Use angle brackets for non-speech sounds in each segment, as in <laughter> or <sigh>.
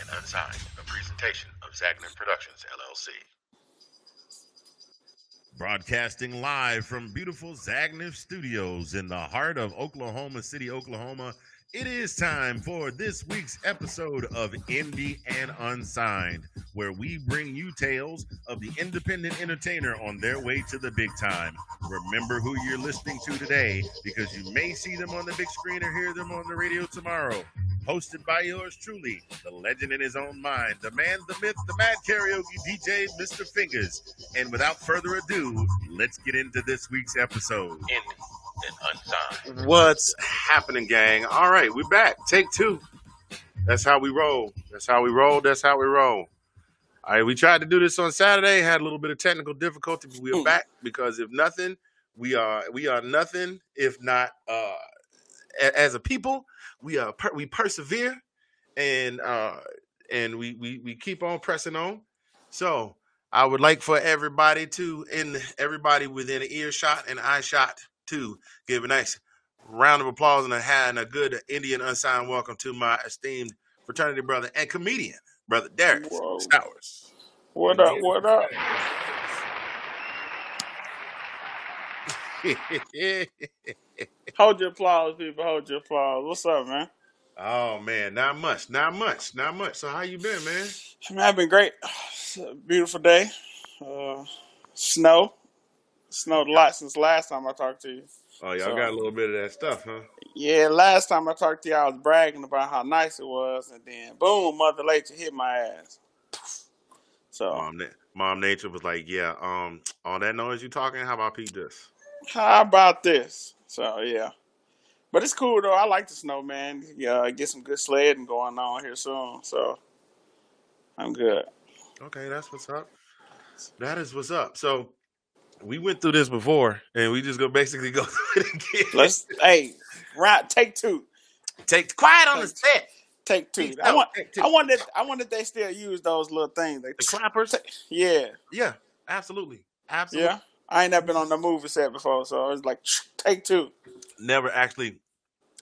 and Unsigned, a presentation of Zagman Productions, LLC. Broadcasting live from beautiful Zagnif Studios in the heart of Oklahoma City, Oklahoma. It is time for this week's episode of Indie and Unsigned, where we bring you tales of the independent entertainer on their way to the big time. Remember who you're listening to today because you may see them on the big screen or hear them on the radio tomorrow. Hosted by yours truly, the legend in his own mind, the man, the myth, the mad karaoke DJ, Mr. Fingers. And without further ado, let's get into this week's episode. In and Unsigned. What's happening, gang? All right, we're back. Take two. That's how we roll. That's how we roll. That's how we roll. All right, we tried to do this on Saturday, had a little bit of technical difficulty, but we are back because if nothing, we are we are nothing if not uh a- as a people, we are per- we persevere and uh and we we we keep on pressing on. So, I would like for everybody to in everybody within an earshot and eye shot to give a nice round of applause and a hand and a good Indie and Unsigned welcome to my esteemed fraternity brother and comedian, brother Darius Whoa. Stowers. What up? What up? <laughs> Hold your applause, people. Hold your applause. What's up, man? oh man, not much, not much, not much. So how you been, man? Man, I've been great. It's a beautiful day. Uh, snow. Snowed a lot since last time I talked to you. Oh, y'all So- got a little bit of that stuff, huh? Yeah, last time I talked to you, I was bragging about how nice it was, and then boom, Mother Nature hit my ass. So Mom, Na- Mom Nature was like, "Yeah, um, all that noise you talking? How about Pete this?" how about this? So yeah, but it's cool though. I like the snow, man. Yeah, get some good sledding going on here soon. So I'm good. Okay, that's what's up. That is what's up. So we went through this before, and we just go basically go <laughs> through it again. Let's hey, right, take two, take quiet on the set. take two. I want, Take two. I wonder, I if they still use those little things. They, The clappers. yeah, Yeah, absolutely, absolutely. yeah. I ain't never been on the movie set before, so it's like <sniffs> take two. Never actually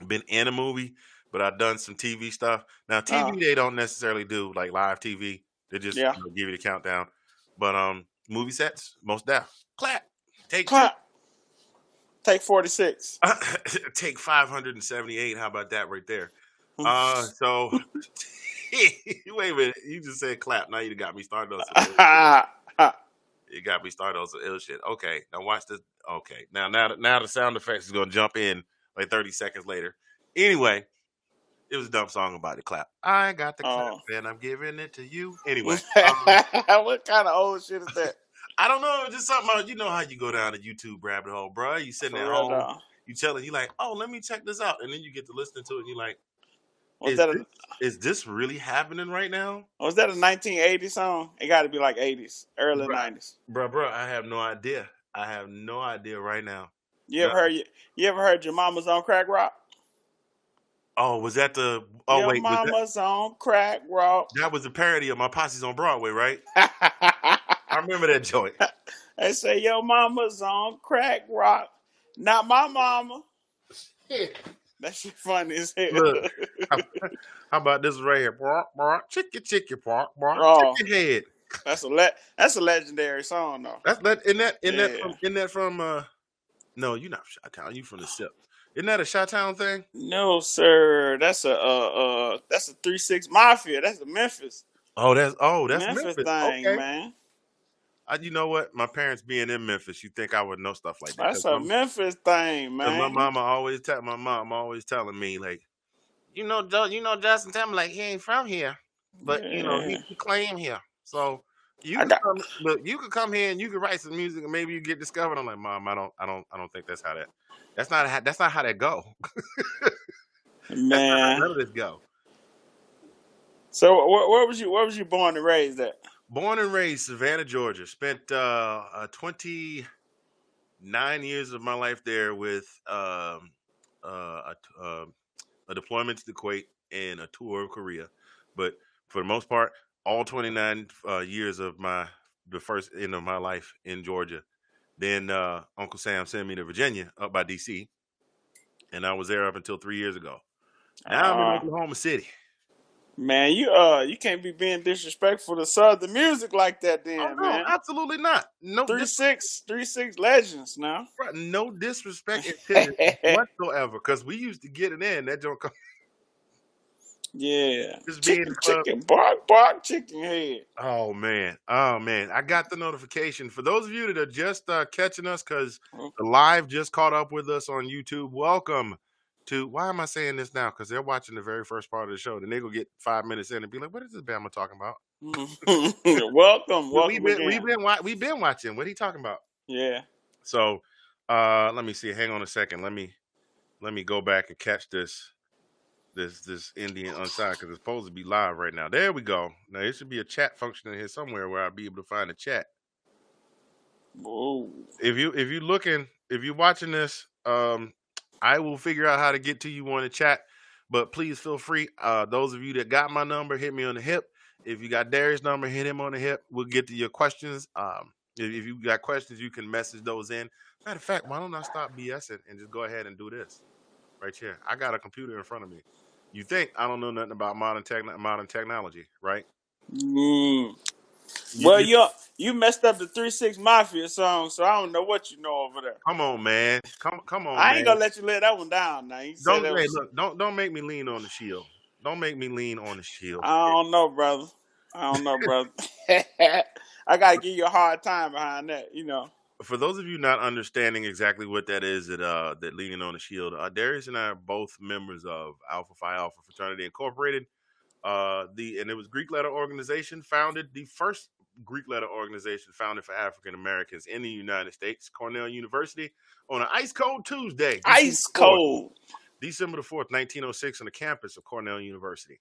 been in a movie, but I've done some TV stuff. Now TV Oh. they don't necessarily do like live TV. They just Yeah. you know, give you the countdown. But um, movie sets, most deaf. Clap. Take Clap. Take forty six. <laughs> Take five hundred and seventy eight. How about that right there? Uh, so <laughs> wait a minute. You just said clap. Now you got me started on <laughs> some. ill shit. You got me started on some ill shit. Okay, now watch this. Okay, now now now the sound effects is gonna jump in like thirty seconds later. Anyway, it was a dumb song about the clap. I got the clap Oh. and I'm giving it to you. <laughs> Anyway, um, what kind of old shit is that? <laughs> I don't know. Just something. About, you know how you go down the YouTube rabbit hole, bro. You sitting For at home, you telling you like, oh, let me check this out, and then you get to listening to it, and you're like, Was is that this, is this really happening right now, was that a 1980 song? It got to be like 80s, early Right. 90s. bro? Bro, I have no idea. I have no idea right now. You ever No. heard you, you ever heard your mama's on crack rock? Oh, was that the? Oh your wait, was that, mama's on crack rock. that was a parody of my posse's on Broadway, right? <laughs> I remember that joint. they say your mama's on crack rock. Not my mama. <laughs> That shit funny as hell. Look. <laughs> How about this right here? Bark, bark, chicky, chicky, bark, bark, Oh. chicken head. that's a le- that's a legendary song though. That's that. In that, in that, from, in that from. uh No, you're not from Chi-Town. You from the SIP. Isn't that a Chi-Town thing? No sir, that's a uh uh that's a three six mafia. That's a Memphis. Oh, that's oh, that's Memphis, Memphis. thing, okay. man. I, you know what? My parents being in Memphis, you think I would know stuff like that? That's a Memphis thing, man. my mama always tell my mom always telling me like, you know, you know, Justin Timberlake, he ain't from here, but you know, he, he claim here. So you can come, look, you could come here and you can write some music and maybe you get discovered. I'm like, mom, I don't, I don't, I don't think that's how that. That's not how. That's not how that go. <laughs> Man. None of this go. So where, where was you? Where was you born and raised at? Born and raised Savannah, Georgia. Spent uh, uh, 29 years of my life there with um, uh, a, uh, a deployment to the Kuwait and a tour of Korea. But for the most part, all 29 uh, years of my the first end of my life in Georgia. Then uh, Uncle Sam sent me to Virginia up by DC, and I was there up until three years ago. Now I'm in Oklahoma City. Man, you uh you can't be being disrespectful to southern music like that then, Oh no, man. absolutely not. No, Three dis- six, three six legends now. no disrespect <laughs> whatsoever. Because we used to get it in that don't come- <laughs> yeah. Just Chicken, chicken, bark, bark, chicken head. Oh man, oh man, I got the notification. For those of you that are just uh, catching us, because Oh. the live just caught up with us on YouTube. Welcome to. Why am I saying this now? Because they're watching the very first part of the show. Then they go get five minutes in and be like, "What is this Bama talking about?" welcome, <laughs> Well, welcome we've been we've been we've been watching. What are you talking about? yeah. So, uh, let me see. Hang on a second. Let me let me go back and catch this this this Indie and Unsigned because it's supposed to be live right now. There we go. Now there should be a chat function in here somewhere where I'll be able to find a chat. Whoa. If you if you looking if you're watching this, um, I will figure out how to get to you on the chat. But please feel free. Uh, those of you that got my number, hit me on the hip. If you got Darius' number, hit him on the hip. We'll get to your questions. Um, if, if you got questions, you can message those in. Matter of fact, why don't I stop BSing and just go ahead and do this right here? I got a computer in front of me. You think I don't know nothing about modern tech, modern technology, right? Mm. You- Well, you- you you messed up the three six mafia song, so I don't know what you know over there. come on, man. Come, come on, I man. ain't gonna let you let that one down. Now you said Don't that hey, was, look. Don't don't make me lean on the shield. Don't make me lean on the shield. I don't know, brother. I don't know, brother. <laughs> <laughs> I gotta give you a hard time behind that. You know. For those of you not understanding exactly what that is, that uh that leaning on the shield, uh, Darius and I are both members of Alpha Phi Alpha Fraternity Incorporated. Uh, the and it was Greek letter organization founded the first Greek letter organization founded for African Americans in the United States, Cornell University, on an ice cold Tuesday, Ice December 4th. cold. December the 4th, 1906, on the campus of Cornell University.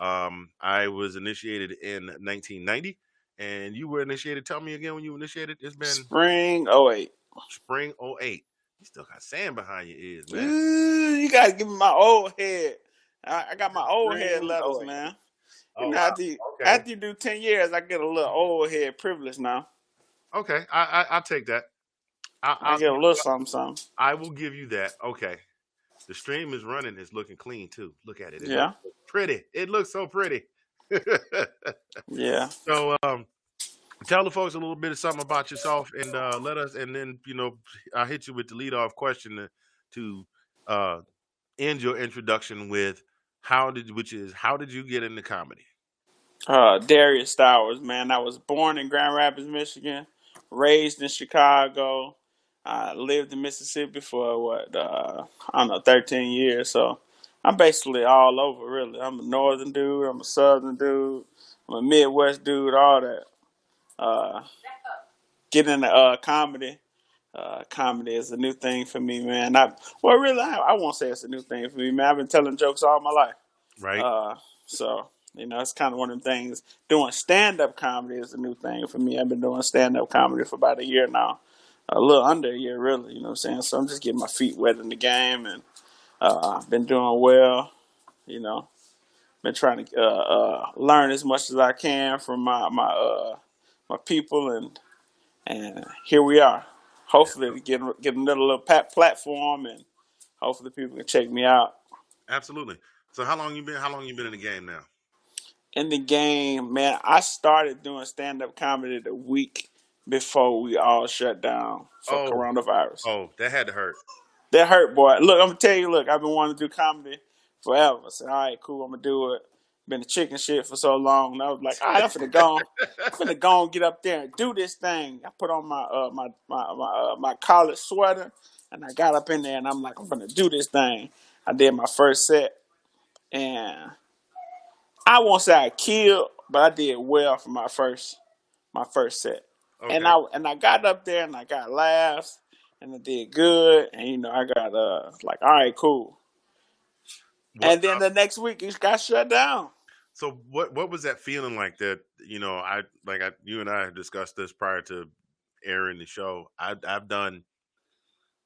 Um, I was initiated in 1990, and you were initiated. Tell me again when you initiated. It's been Spring. Oh wait. spring 08. You still got sand behind your ears, man. Ooh, you gotta give me my old head. I, I got my old head levels, 08. man. Oh, you know, wow. after, you, Okay. after you do ten years, I get a little old head privilege now. Okay, I, I I'll take that. I, I I get a little something, something. I will give you that. Okay. The stream is running. It's looking clean too. Look at it. It Yeah. pretty. It looks so pretty. <laughs> Yeah. so um tell the folks a little bit of something about yourself and uh let us and then you know I'll hit you with the lead off question to, to uh end your introduction with how did which is how did you get into comedy? Uh, Darius Stowers, man. I was born in Grand Rapids, Michigan, raised in Chicago. I lived in Mississippi for what uh, I don't know, thirteen years. So I'm basically all over, really. I'm a northern dude. I'm a southern dude. I'm a Midwest dude. All that. Uh, getting into uh, comedy. Uh, comedy is a new thing for me, man. I, well, really, I, I won't say it's a new thing for me, man. I've been telling jokes all my life. Right? Uh, so you know, it's kind of one of them things. Doing stand up comedy is a new thing for me. I've been doing stand up comedy for about a year now, a little under a year, really. You know what I'm saying? So I'm just getting my feet wet in the game, and uh, I've been doing well. You know, been trying to uh, uh, learn as much as I can from my my uh, my people, and and here we are. Hopefully, to get get another little pat platform, and hopefully people can check me out. Absolutely. So how long you been how long you been in the game now? in the game, man, I started doing stand up comedy the week before we all shut down for Oh. coronavirus. Oh, that had to hurt. That hurt, boy. Look, I'm gonna tell you, look, I've been wanting to do comedy forever. I said, all right, cool, I'm gonna do it. Been a chicken shit for so long, and I was like, all right, I'm finna go, I'm finna go and get up there and do this thing. I put on my uh, my my my, uh, my college sweater, and I got up in there, and I'm like, I'm gonna do this thing. I did my first set, and I won't say I killed, but I did well for my first my first set. Okay. And I and I got up there and I got laughs and I did good and you know I got uh like all right cool. And then the next week it got shut down. So what what was that feeling like that you know I like I you and I have discussed this prior to airing the show. I I've done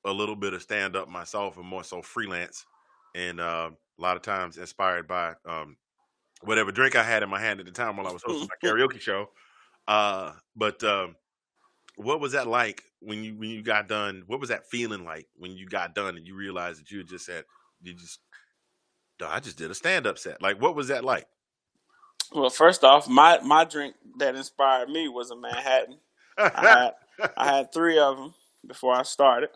a little bit of stand up myself and more so freelance and uh, a lot of times inspired by um, whatever drink I had in my hand at the time while I was hosting my <laughs> karaoke show. Uh, but um, what was that like when you when you got done? What was that feeling like when you got done and you realized that you had just said you just I just did a stand up set. Like what was that like? Well, first off, my my drink that inspired me was a Manhattan. I had I had <laughs> three of them before I started,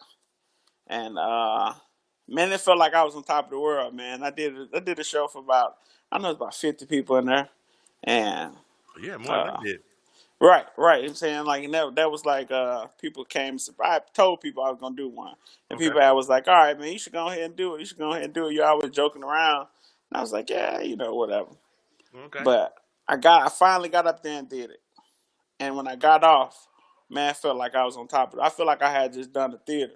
and uh, man, it felt like I was on top of the world. Man, I did I did a show for about I know it's about fifty people in there, and yeah, more than uh, I did. right, right. I'm saying like and that that was like uh, people came. I told people I was gonna do one, and Okay. people I was like, "All right, man, you should go ahead and do it. You should go ahead and do it." You're always joking around, and I was like, "Yeah, you know, whatever." Okay. But I got I finally got up there and did it. And when I got off, man, I felt like I was on top of it. I feel like I had just done the theater.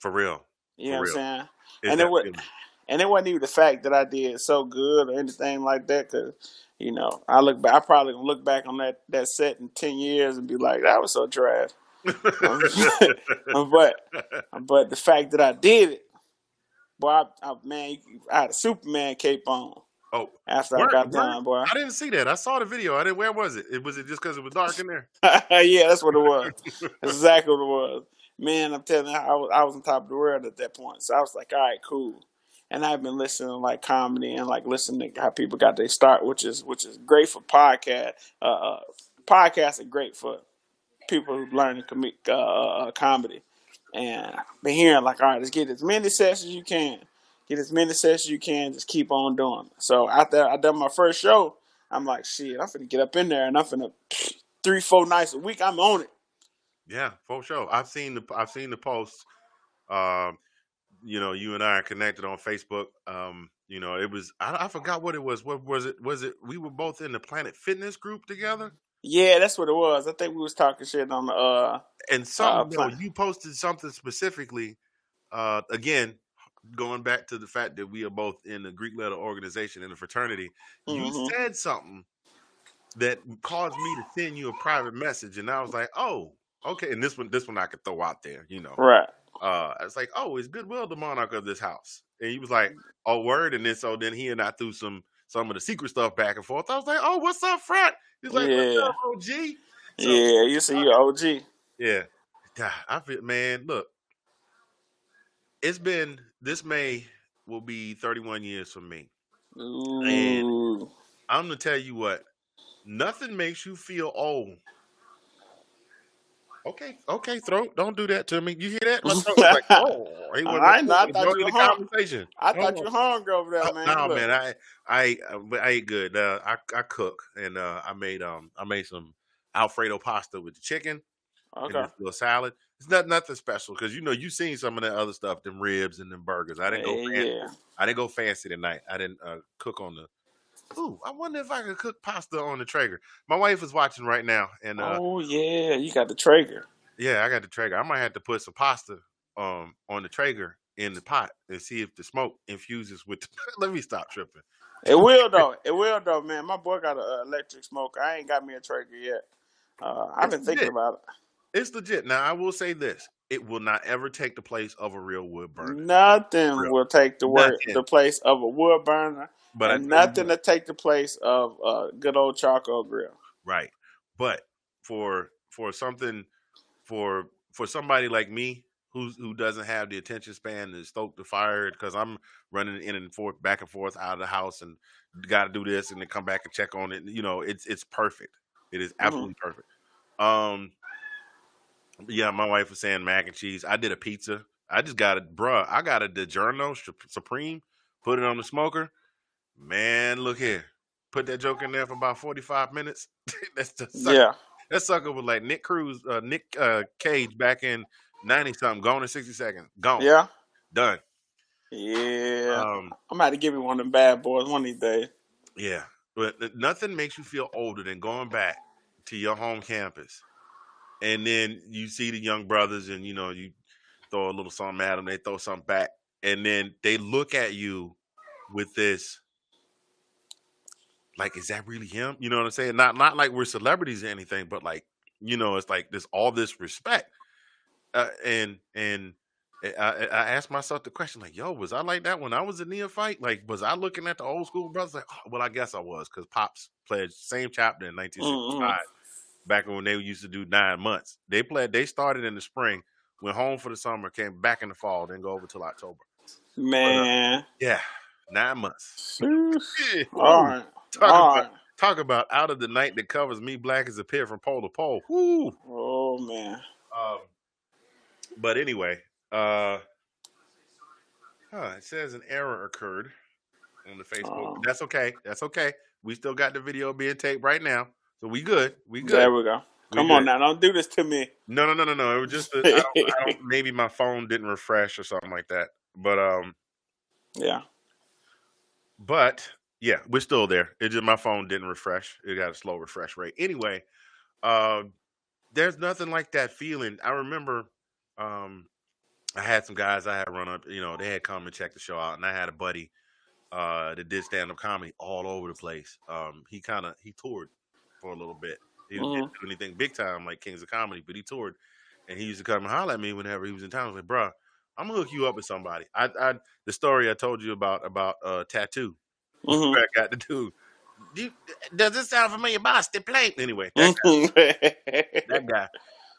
For real. You For know what. I'm saying? Is And it would- And it wasn't even the fact that I did so good or anything like that. Cause you know, I look back. I probably gonna look back on that that set in ten years and be like, that was so trash. Um, <laughs> um, but <laughs> but the fact that I did it, boy, I, I, man, I had a Superman cape on oh, after I got word. done, boy. I didn't see that. I saw the video. I didn't. Where was it? it was it just because it was dark in there? <laughs> yeah, that's what it was. That's <laughs> exactly what it was. Man, I'm telling you, I was, I was on top of the world at that point. So I was like, all right, cool. And I've been listening to like comedy and like listening to how people got their start, which is which is great for podcast. Uh, uh, podcasts are great for people who learn com- uh, uh, comedy. And been hearing like, all right, let's get as many sessions as you can. Get as many sessions you can. Just keep on doing. So after I done my first show, I'm like, shit, I'm finna get up in there and I'm finna <sniffs> three, four nights a week. I'm on it. Yeah, for sure. I've seen the I've seen the posts. Um, you know, you and I are connected on Facebook. Um, you know, it was I, I forgot what it was. What was it? Was it we were both in the Planet Fitness group together? Yeah, that's what it was. I think we was talking shit on the uh And something, no, Planet- you posted something specifically. Uh, again, going back to the fact that we are both in the Greek letter organization in the fraternity. You Mhm. said something that caused me to send you a private message, and I was like, oh, okay. And this one, this one I could throw out there, you know. right. uh I was like, "Oh, is Goodwill the monarch of this house?" And he was like, "Oh, word." And then so then he and I threw some some of the secret stuff back and forth. I was like, "Oh, what's up, frat?" He's like, "What's Yeah. up, OG?" So, yeah, you see you OG. yeah. God, I feel, man. Look, it's been this May will be 31 years for me. Ooh. I'm gonna tell you what. Nothing makes you feel old. Okay, okay, throat. Don't do that to me. You hear that? My <laughs> throat like, oh, he wasn't I I thought you the were hung- conversation. I thought on. you hungry over there, Oh, man. No, Look. man, I I but I ate good. Uh, I I cook and uh, I made um I made some Alfredo pasta with the chicken and Okay. this little salad. It's not nothing special because you know you've seen some of that other stuff, them ribs and them burgers. I didn't go Yeah, fancy. I didn't go fancy tonight. I didn't uh, cook on the. Ooh, I wonder if I could cook pasta on the Traeger. My wife is watching right now, and uh, oh yeah, you got the Traeger. yeah, I got the Traeger. I might have to put some pasta um on the Traeger in the pot and see if the smoke infuses with. The, <laughs> let me stop tripping. It will though. It will though, man. My boy got an electric smoker. I ain't got me a Traeger yet. Uh, I've been thinking legit. about it. It's legit. Now I will say this: it will not ever take the place of a real wood burner. Nothing Real. will take the Nothing. the place of a wood burner, But and you nothing what, to take the place of a good old charcoal grill. right? But for for something for for somebody like me who who doesn't have the attention span to stoke the fire because I'm running in and forth, back and forth out of the house, and got to do this and then come back and check on it. You know, it's it's perfect. It is absolutely perfect. Um, yeah, my wife was saying mac and cheese. I did a pizza. I just got it, bruh. I got a DiGiorno Sup- Supreme. Put it on the smoker. Man, look here. Put that joke in there for about forty five minutes. <laughs> That's the sucker. Yeah, That sucker was like Nick Cruz, uh, Nick uh, Cage back in ninety something. Gone in sixty seconds. Gone. yeah, Done. yeah. Um, I'm about to give you one of them bad boys one of these days. yeah. But nothing makes you feel older than going back to your home campus, and then you see the young brothers, and you know you throw a little something at them, they throw something back, and then they look at you with this. Like, is that really him? You know what I'm saying? Not not like we're celebrities or anything, but like, you know, it's like this all this respect. Uh, and and eh, I, I I asked myself the question, like, yo, was I like that when I was a neophyte? Like, was I looking at the old school brothers? Like, oh, well, I guess I was, because Pops pledged same chapter in 1965, mm-hmm. Back when they used to do nine months. They played, they started in the spring, went home for the summer, came back in the fall, then go over till October. Man, Yeah, nine months. Yeah, all right, talk all about right. Talk about out of the night that covers me black as a pit from pole to pole. Whoo. Oh man. Um, but anyway, uh, huh, it says an error occurred on the Facebook. Oh. That's okay. That's okay. We still got the video being taped right now, so we good. We good. There we go. We Come good. on now, don't do this to me. No, no, no, no, no. It was just a, I don't, I don't, <laughs> maybe my phone didn't refresh or something like that. But um, Yeah. but yeah, we're still there. It just my phone didn't refresh. It got a slow refresh rate. Anyway, um, there's nothing like that feeling. I remember um, I had some guys I had run up. You know, they had come and check the show out, and I had a buddy uh, that did stand up comedy all over the place. Um, he kind of he toured for a little bit. He didn't Mhm. do anything big time like Kings of Comedy, but he toured, and he used to come and holler at me whenever he was in town. I was like, "Bruh, I'm gonna hook you up with somebody." I, I the story I told you about about uh, tattoo. Mhm. where I got the dude. Do you- does this sound familiar? Boston plate. Anyway, <laughs> that guy, Mm-hmm. that guy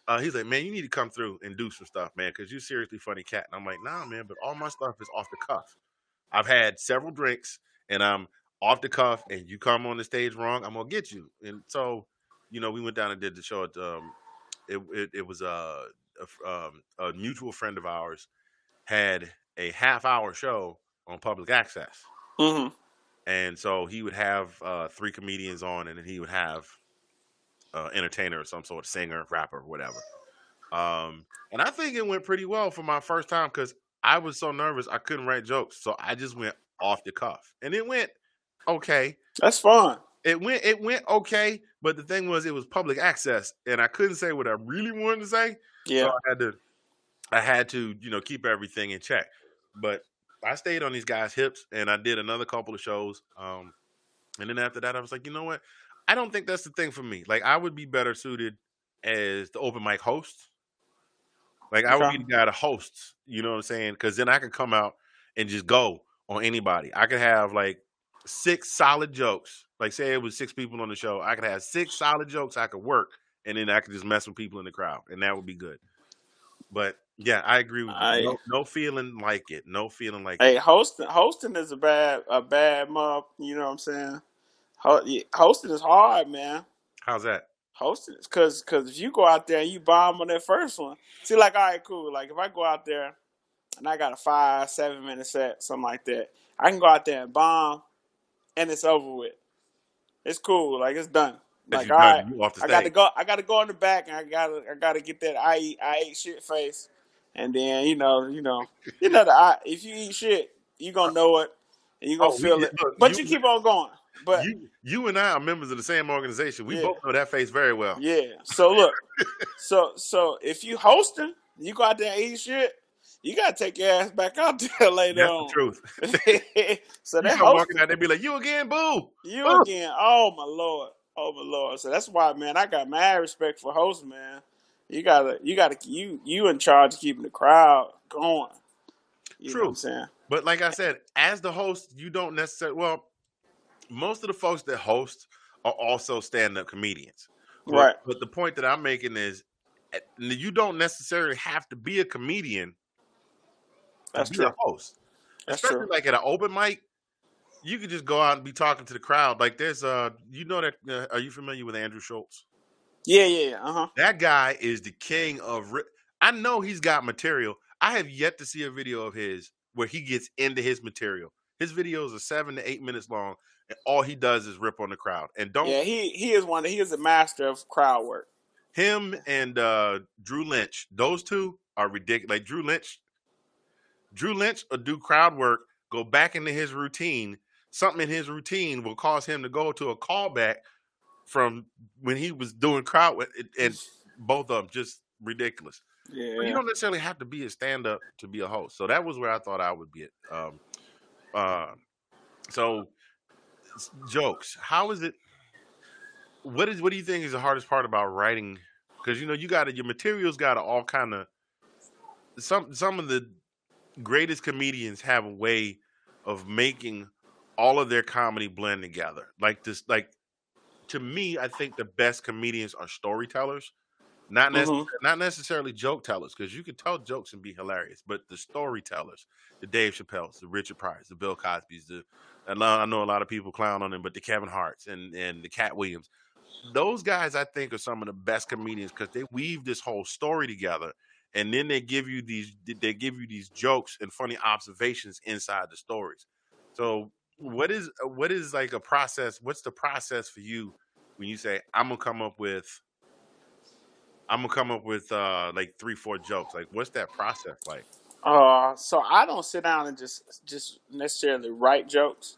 uh, he's like, man, you need to come through and do some stuff, man, because you're seriously funny cat. And I'm like, nah, man, but all my stuff is off the cuff. I've had several drinks and I'm off the cuff, and you come on the stage wrong, I'm gonna get you. And so, you know, we went down and did the show. At, um, it, it it was a, a f- um, a mutual friend of ours had a half hour show on public access. Mhm. And so he would have uh, three comedians on, and then he would have uh, entertainer or some sort of singer, rapper, whatever. Um, and I think it went pretty well for my first time because I was so nervous I couldn't write jokes, so I just went off the cuff, and it went okay. That's fine. It went it went okay, but the thing was it was public access, and I couldn't say what I really wanted to say. Yeah. So I had to I had to, you know, keep everything in check. But I stayed on these guys' hips and I did another couple of shows. Um, and then after that I was like, you know what? I don't think that's the thing for me. Like I would be better suited as the open mic host. Like I would be the guy to host. you know what I'm saying? Because then I could come out and just go on anybody. I could have like six solid jokes. Like say it was six people on the show, I could have six solid jokes I could work, and then I could just mess with people in the crowd, and that would be good. But yeah, I agree with you. I- No, no feeling like it. No feeling like Hey, it. hosting hosting is a bad a bad month. You know what I'm saying? Hosting is hard, man. How's that? Hosting is because because if you go out there and you bomb on that first one, see, like, all right, cool. Like, if I go out there and I got a five seven minute set, something like that, I can go out there and bomb, and it's over with. It's cool. Like, it's done. Like, you all right, you off the I got to go. I got to go on the back, and I got to. I got to get that. I eat. I ate shit face, and then you know, you know, you know. The I, if you eat shit, you gonna know it, and you gonna Oh, we- feel it. look, But you- you, keep on going. But you, you and I are members of the same organization. We Yeah. both know that face very well. yeah. So look. so so if you hosting, you go out there and eat shit. You gotta take your ass back out there <laughs> later on. That's on. the truth. <laughs> <laughs> so You that come hosting, walking out there, be like, "You again, boo." you Oh. again. Oh my lord. Oh my lord. So that's why, man, I got mad respect for hosts, man. You gotta, you gotta, you, you in charge of keeping the crowd going. You True. I'm saying? But like I said, as the host, you don't necessarily. Well, most of the folks that host are also stand-up comedians. Right. But the point that I'm making is, eh, you don't necessarily have to be a comedian That's true. a host. That's Especially true. like at an open mic, you could just go out and be talking to the crowd. Like there's uh, you know that uh, are you familiar with Andrew Schulz? Yeah, yeah, yeah. Uh huh. That guy is the king of. Ri- I know he's got material. I have yet to see a video of his where he gets into his material. His videos are seven to eight minutes long, and all he does is rip on the crowd. And don't Yeah, he he is one. He is a master of crowd work. him and uh, Drew Lynch, those two are ridiculous. Like Drew Lynch, Drew Lynch will do crowd work, go back into his routine. Something in his routine will cause him to go to a callback from when he was doing crowd work, and- both of them just ridiculous. But you don't necessarily have to be a stand up to be a host. So that was where I thought I would be at. Um, uh, so jokes. How is it? What is what do you think is the hardest part about writing? Because you know you got to your materials got to all kind of some some of the greatest comedians have a way of making all of their comedy blend together. Like this, like to me, I think the best comedians are storytellers Not nec- hmm not necessarily joke tellers, because you can tell jokes and be hilarious, but the storytellers, the Dave Chappelle's, the Richard Pryor's, the Bill Cosby's, the I know, I know a lot of people clown on them, but the Kevin Harts and and the Katt Williams, those guys I think are some of the best comedians because they weave this whole story together, and then they give you these they give you these jokes and funny observations inside the stories. So what is what is like a process? What's the process for you when you say I'm gonna come up with I'm gonna come up with uh like three, four jokes. Like, what's that process like? Uh, so I don't sit down and just just necessarily write jokes,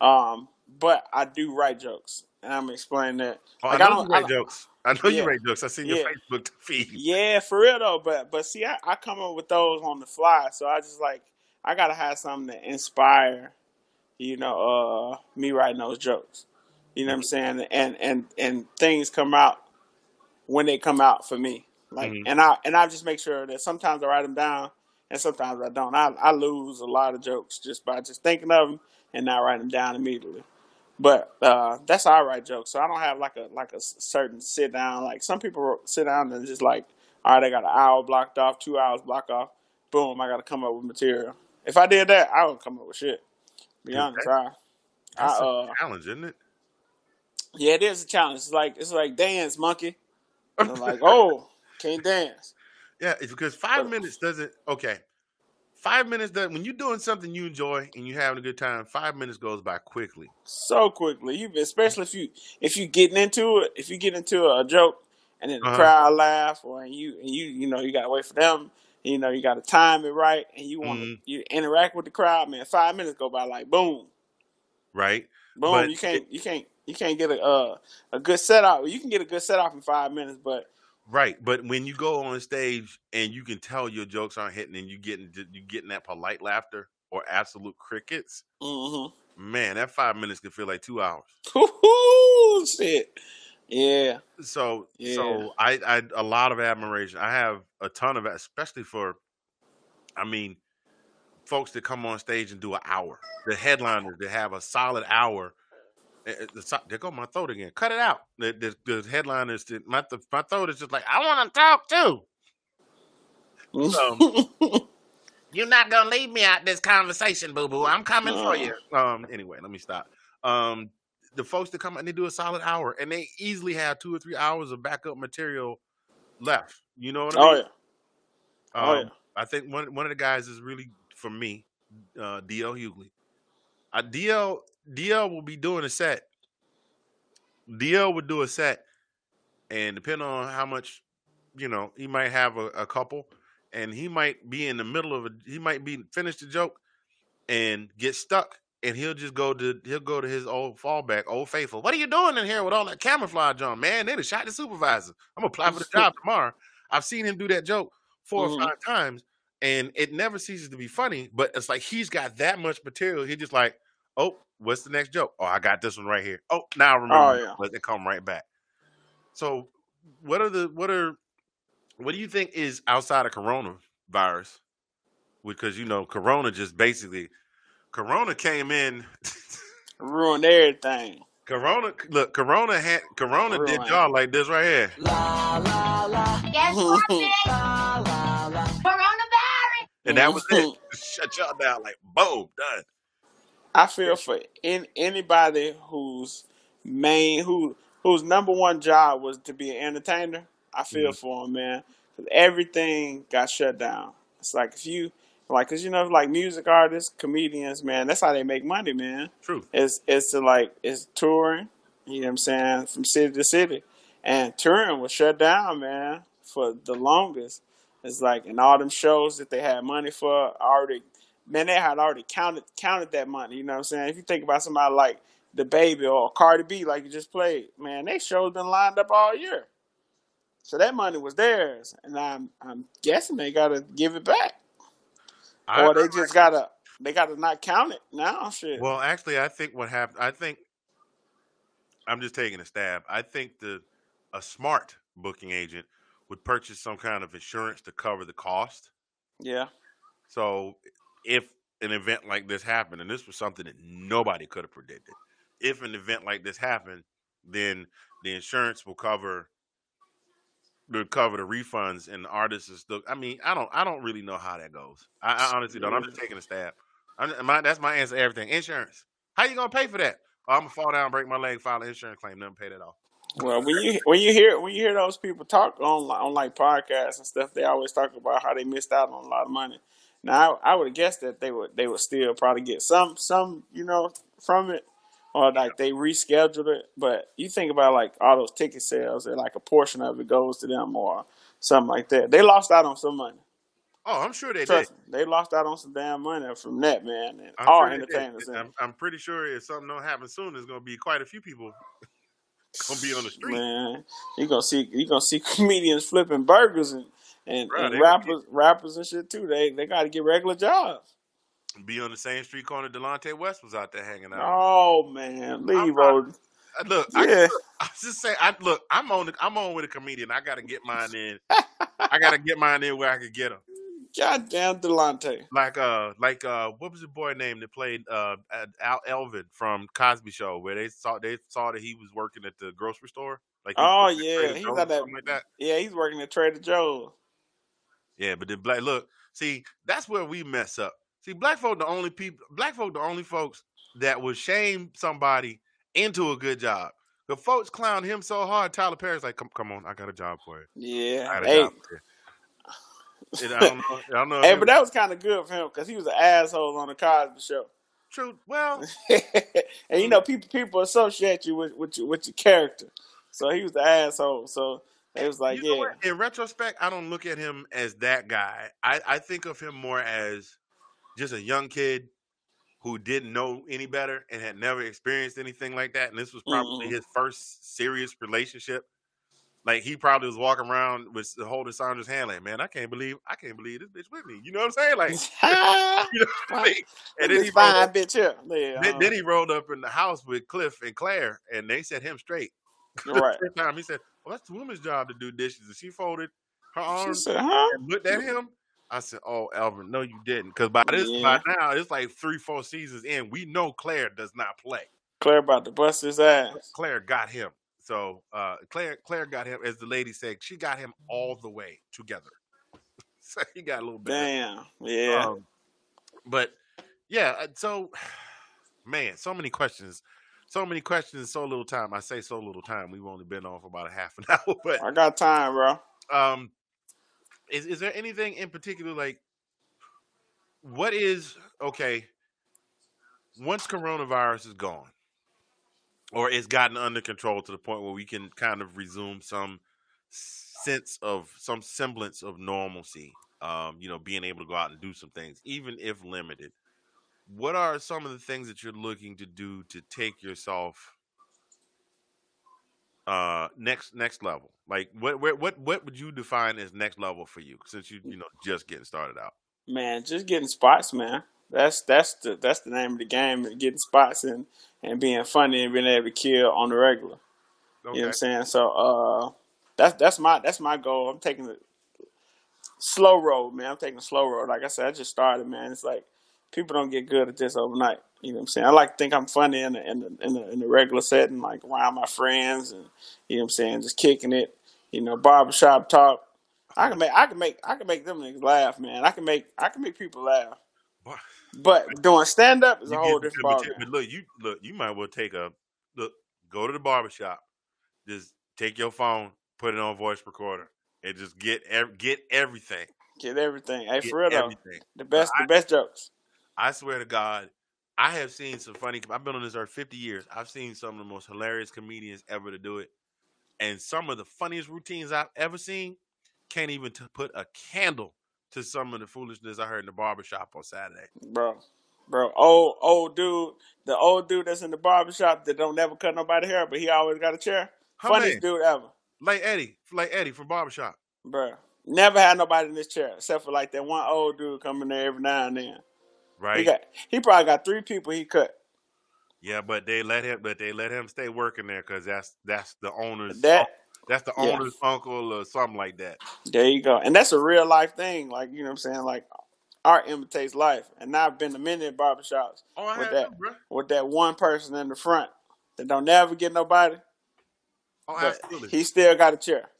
um, but I do write jokes, and I'm explaining that. Oh, Like I I don't, I write don't, jokes. <laughs> I know you yeah, write jokes. I seen your yeah, Facebook feed. yeah, for real though. But but see, I, I come up with those on the fly, so I just like I gotta have something to inspire, you know, uh, me writing those jokes. You know what I'm saying? And and and things come out when they come out for me. Like, hmm and I and I just make sure that sometimes I write them down, and sometimes I don't. I I lose a lot of jokes just by just thinking of them and not writing them down immediately. But uh, that's I write jokes. So I don't have like a like a certain sit down. Like some people sit down and just like, all right, I got an hour blocked off, two hours blocked off. Boom, I got to come up with material. If I did that, I wouldn't come up with shit. Be honest, I I that's a uh challenge, isn't it? yeah, it is a challenge. It's like it's like dance, monkey. Like, oh, can't dance. <laughs> yeah, it's because five minutes doesn't. Okay, five minutes that when you're doing something you enjoy and you're having a good time. Five minutes goes by quickly. so quickly. You especially if you if you're getting into it, if you get into a joke and then the Uh huh. crowd laugh or and you and you you know you gotta wait for them. You know you gotta time it right and you want to hmm you interact with the crowd. Man, five minutes go by like boom, Right, boom. but You can't you can't you can't get a uh, a good set off. You can get a good set off in five minutes, but right, but when you go on stage and you can tell your jokes aren't hitting and you getting you getting that polite laughter or absolute crickets, mm-hmm. man, that five minutes can feel like two hours. shit. Yeah, So, yeah. so I, I a lot of admiration. I have a ton of, especially for, I mean, folks that come on stage and do an hour. The headliners that have a solid hour. eh, eh, the so- There go my throat again. Cut it out. The, the, the headliners that my th- my throat is just like I want to talk too. Um, <laughs> you're not gonna leave me out this conversation, boo boo. I'm coming for you. Um. Anyway, let me stop. Um. The folks that come and they do a solid hour, and they easily have two or three hours of backup material left. You know what I oh mean? yeah, oh yeah. Um. I think one one of the guys is really for me, uh, DL Hughley. Uh, DL DL will be doing a set. DL would do a set, and depending on how much, you know, he might have a, a couple, and he might be in the middle of a. He might be finish the joke and get stuck, and he'll just go to he'll go to his old fallback, old faithful. What are you doing in here with all that camouflage on, man? They done shot the supervisor. I'm gonna apply for the <laughs> job tomorrow. I've seen him do that joke 4 or Mhm. five times, and it never ceases to be funny. But it's like he's got that much material. He just like, oh, what's the next joke? Oh, I got this one right here. Oh, now I oh, remember. Oh yeah. Let it come right back. So, what are the what are what do you think is outside of coronavirus? Because you know, Corona just basically Corona came in. <laughs> Ruined everything. Corona, look, Corona had Corona did y'all like this right here, Guess what, <laughs> bitch? <laughs> Coronavirus. and that was it. Shut y'all down like boom, done. I feel for in, anybody whose main who whose number one job was to be an entertainer. I feel Mhm. for them, man, because everything got shut down. It's like if you like, cause you know, like music artists, comedians, man, that's how they make money, man. True. It's it's to like it's touring. You know what I'm saying from city to city, and touring was shut down, man, for the longest. It's like and all them shows that they had money for already, man, they had already counted counted that money. You know what I'm saying? If you think about somebody like DaBaby or Cardi B, like you just played, man, they shows been lined up all year, so that money was theirs, and I'm I'm guessing they gotta give it back, I, or they just gotta they gotta not count it now. Shit. well, actually, I think what happened. I think I'm just taking a stab. I think the a smart booking agent would purchase some kind of insurance to cover the cost. yeah. So if an event like this happened, and this was something that nobody could have predicted, if an event like this happened, then the insurance will cover to cover the refunds, and the artists is still. I mean, I don't I don't really know how that goes. I, I honestly don't. I'm just taking a stab. My, that's my answer. to Everything insurance. How you gonna pay for that? Oh, I'm gonna fall down, break my leg, file an insurance claim, never pay that off. Well, when you when you hear when you hear those people talk on on like podcasts and stuff, they always talk about how they missed out on a lot of money. Now, I, I would have guessed that they would they would still probably get some some you know from it, or like they rescheduled it. But you think about like all those ticket sales, and like a portion of it goes to them or something like that. They lost out on some money. Oh, I'm sure they did. Me, they lost out on some damn money from that man and I'm all sure entertainers. I'm, I'm pretty sure if something don't happen soon, there's gonna be quite a few people <laughs> gonna be on the street. Man, you gonna see you gonna see <laughs> comedians flipping burgers and and, Bruh, and rappers rappers and shit too. They they got to get regular jobs. Be on the same street corner Delonte West was out there hanging out. Oh man, leave old Uh, Look, I, yeah. I was <laughs> just saying. I look. I'm on. The, I'm on with a comedian. I got to get mine <laughs> in. I got to get mine in where I could get them. Goddamn Delonte. Like uh, like uh, what was the boy name that played uh Al Elvin from Cosby Show, where they saw they saw that he was working at the grocery store. Like Oh yeah, he's got that. like that. Yeah, he's working at Trader Joe's. Yeah, but then black look, see, that's where we mess up. See, black folk the only people black folk the only folks that would shame somebody into a good job. The folks clown him so hard, Tyler Perry's like, Come come on, I got a job for you. Yeah, I got a Hey, job for you. And I don't know, I don't know hey, but that was kind of good for him because he was an asshole on the Cosby Show. true. Well, <laughs> and you know, people people associate you with with your, with your character. So he was the asshole. So it was like, you know yeah? In retrospect, I don't look at him as that guy. I, I think of him more as just a young kid who didn't know any better and had never experienced anything like that. And this was probably Mhm. his first serious relationship. Like he probably was walking around with holding Sandra's hand, like, man, I can't believe I can't believe this bitch with me. You know what I'm saying? Like, <laughs> <laughs> you know what I mean? And then he, rolled fine up, bitch here. Yeah, then, uh, then he rolled up in the house with Cliff and Clair, and they set him straight. <laughs> right. First time he said, "Well, that's the woman's job to do dishes," and she folded her arms said, huh? and looked at him. I said, "Oh, Alvin, no, you didn't." Because by this, Yeah. by now, it's like three, four seasons in. We know Clair does not play. Clair about to bust his ass. Clair got him. So uh, Clair, Clair got him, as the lady said, she got him all the way together. <laughs> so he got a little bit. Damn. Yeah. Um, but yeah, uh, so <sighs> man, so many questions, so many questions, in so little time. I say so little time. We've only been on for about a half an <laughs> hour, but I got time, bro. um, is is there anything in particular like what is okay? Once coronavirus is gone, or it's gotten under control to the point where we can kind of resume some sense of some semblance of normalcy. Um, you know, being able to go out and do some things, even if limited. What are some of the things that you're looking to do to take yourself uh next next level? Like what what what what would you define as next level for you since you you know just getting started out? Man, just getting spots, man. That's that's the that's the name of the game. Getting spots and and being funny and being able to kill on the regular. You know what I'm saying? So uh that's that's my that's my goal. I'm taking the slow road, man. I'm taking the slow road. Like I said, I just started, man. It's like people don't get good at this overnight. You know what I'm saying? I like to think I'm funny in the in the in the, in the regular setting, like around my friends and you know what I'm saying, just kicking it, you know, barbershop talk. I can make I can make I can make them niggas laugh, man. I can make I can make people laugh. Boy, But doing stand up is a whole different but, look, you look, you might well take a look, go to the barbershop, just take your phone, put it on voice recorder, and just get ev- get everything. Get everything. Hey, Get for real though, the best the best jokes. I swear to God, I have seen some funny. I've been on this earth 50 years. I've seen some of the most hilarious comedians ever to do it, and some of the funniest routines I've ever seen can't even t- put a candle to some of the foolishness I heard in the barbershop on Saturday. Bro. Bro, old old dude, the old dude that's in the barbershop that don't never cut nobody hair, but he always got a chair. Her Funniest man, dude ever. like Eddie, like Eddie from barbershop, Bro. Never had nobody in this chair except for like that one old dude coming there every now and then. He right? got he probably got three people he cut. Yeah, but they let him, but they let him stay working there because that's that's the owner's That that's the yeah. owner's uncle or something like that. There you go. And that's a real life thing. Like, you know what I'm saying? Like art imitates life. And I've been to many barbershops Oh, I with that too, bro. with that one person in the front that don't never get nobody, Oh, but absolutely. he still got a chair.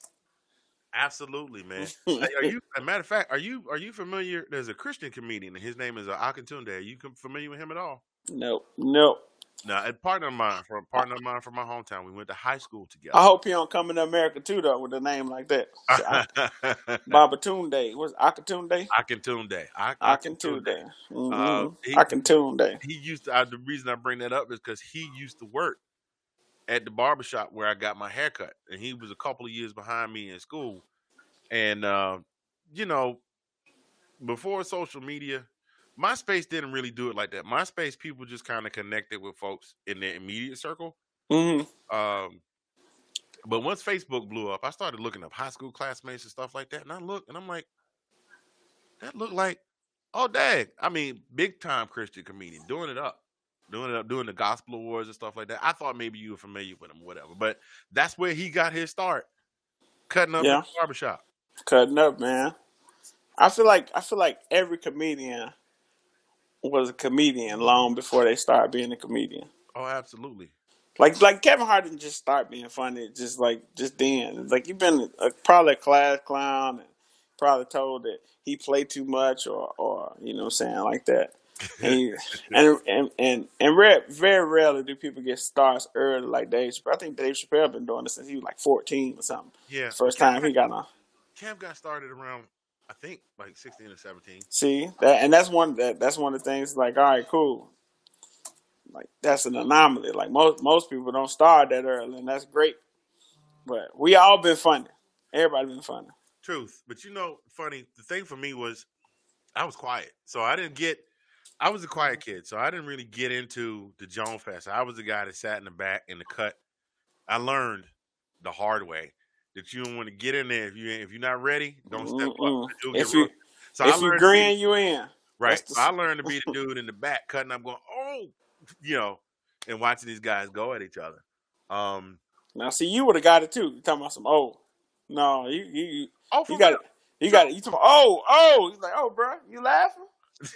Absolutely, man. <laughs> Are you? A matter of fact, are you are you familiar? There's a Christian comedian, and his name is uh, Akintunde. Are you familiar with him at all? No, no. No, a partner of mine from partner of mine from my hometown. We went to high school together. I hope he don't come into America too though with a name like that. <laughs> Babatunde. What's Akatunde? Akintunde. Ak- Akintunde. Uh, Mm-hmm. he- Akintunde. He used to. Uh, the reason I bring that up is because he used to work at the barbershop where I got my haircut, and he was a couple of years behind me in school. And uh, you know, before social media, MySpace didn't really do it like that. MySpace people just kind of connected with folks in their immediate circle. Mm-hmm. Um, but once Facebook blew up, I started looking up high school classmates and stuff like that. And I look and I'm like, that looked like, oh, dang. I mean, big time Christian comedian doing it up, doing it up, doing the gospel awards and stuff like that. I thought maybe you were familiar with him whatever. But that's where he got his start, cutting up Yeah. in the barbershop. Cutting up, man. I feel like I feel like every comedian was a comedian long before they started being a comedian. Oh, absolutely. Like like Kevin Hart didn't just start being funny just like just then. Like you've been a, probably a class clown and probably told that he played too much or or you know what I'm saying like that. And and and and, and rare, very rarely do people get stars early like Dave Chappelle. I think Dave Chappelle been doing this since he was like 14 or something. Yeah. First time he got on. Cam got started around, I think, like 16 or 17. See that, and that's one that that's one of the things. Like, all right, cool. Like that's an anomaly. Like most most people don't start that early, and that's great. But we all been funny. Everybody been funny. Truth. But you know, funny, the thing for me was I was quiet. So I didn't get I was a quiet kid, so I didn't really get into the Joan Fest. I was the guy that sat in the back in the cut. I learned the hard way that you don't want to get in there if you if you're not ready, don't step up. You'll get If you. So I if you green, you in. right. the So I learned to be the <laughs> dude in the back cutting up going, oh, you know, and watching these guys go at each other. Um Now, see, you would have got it too. You talking about some oh no, you you you, oh you got it. You got it. You talking? Oh oh. He's like oh, bro, you laughing?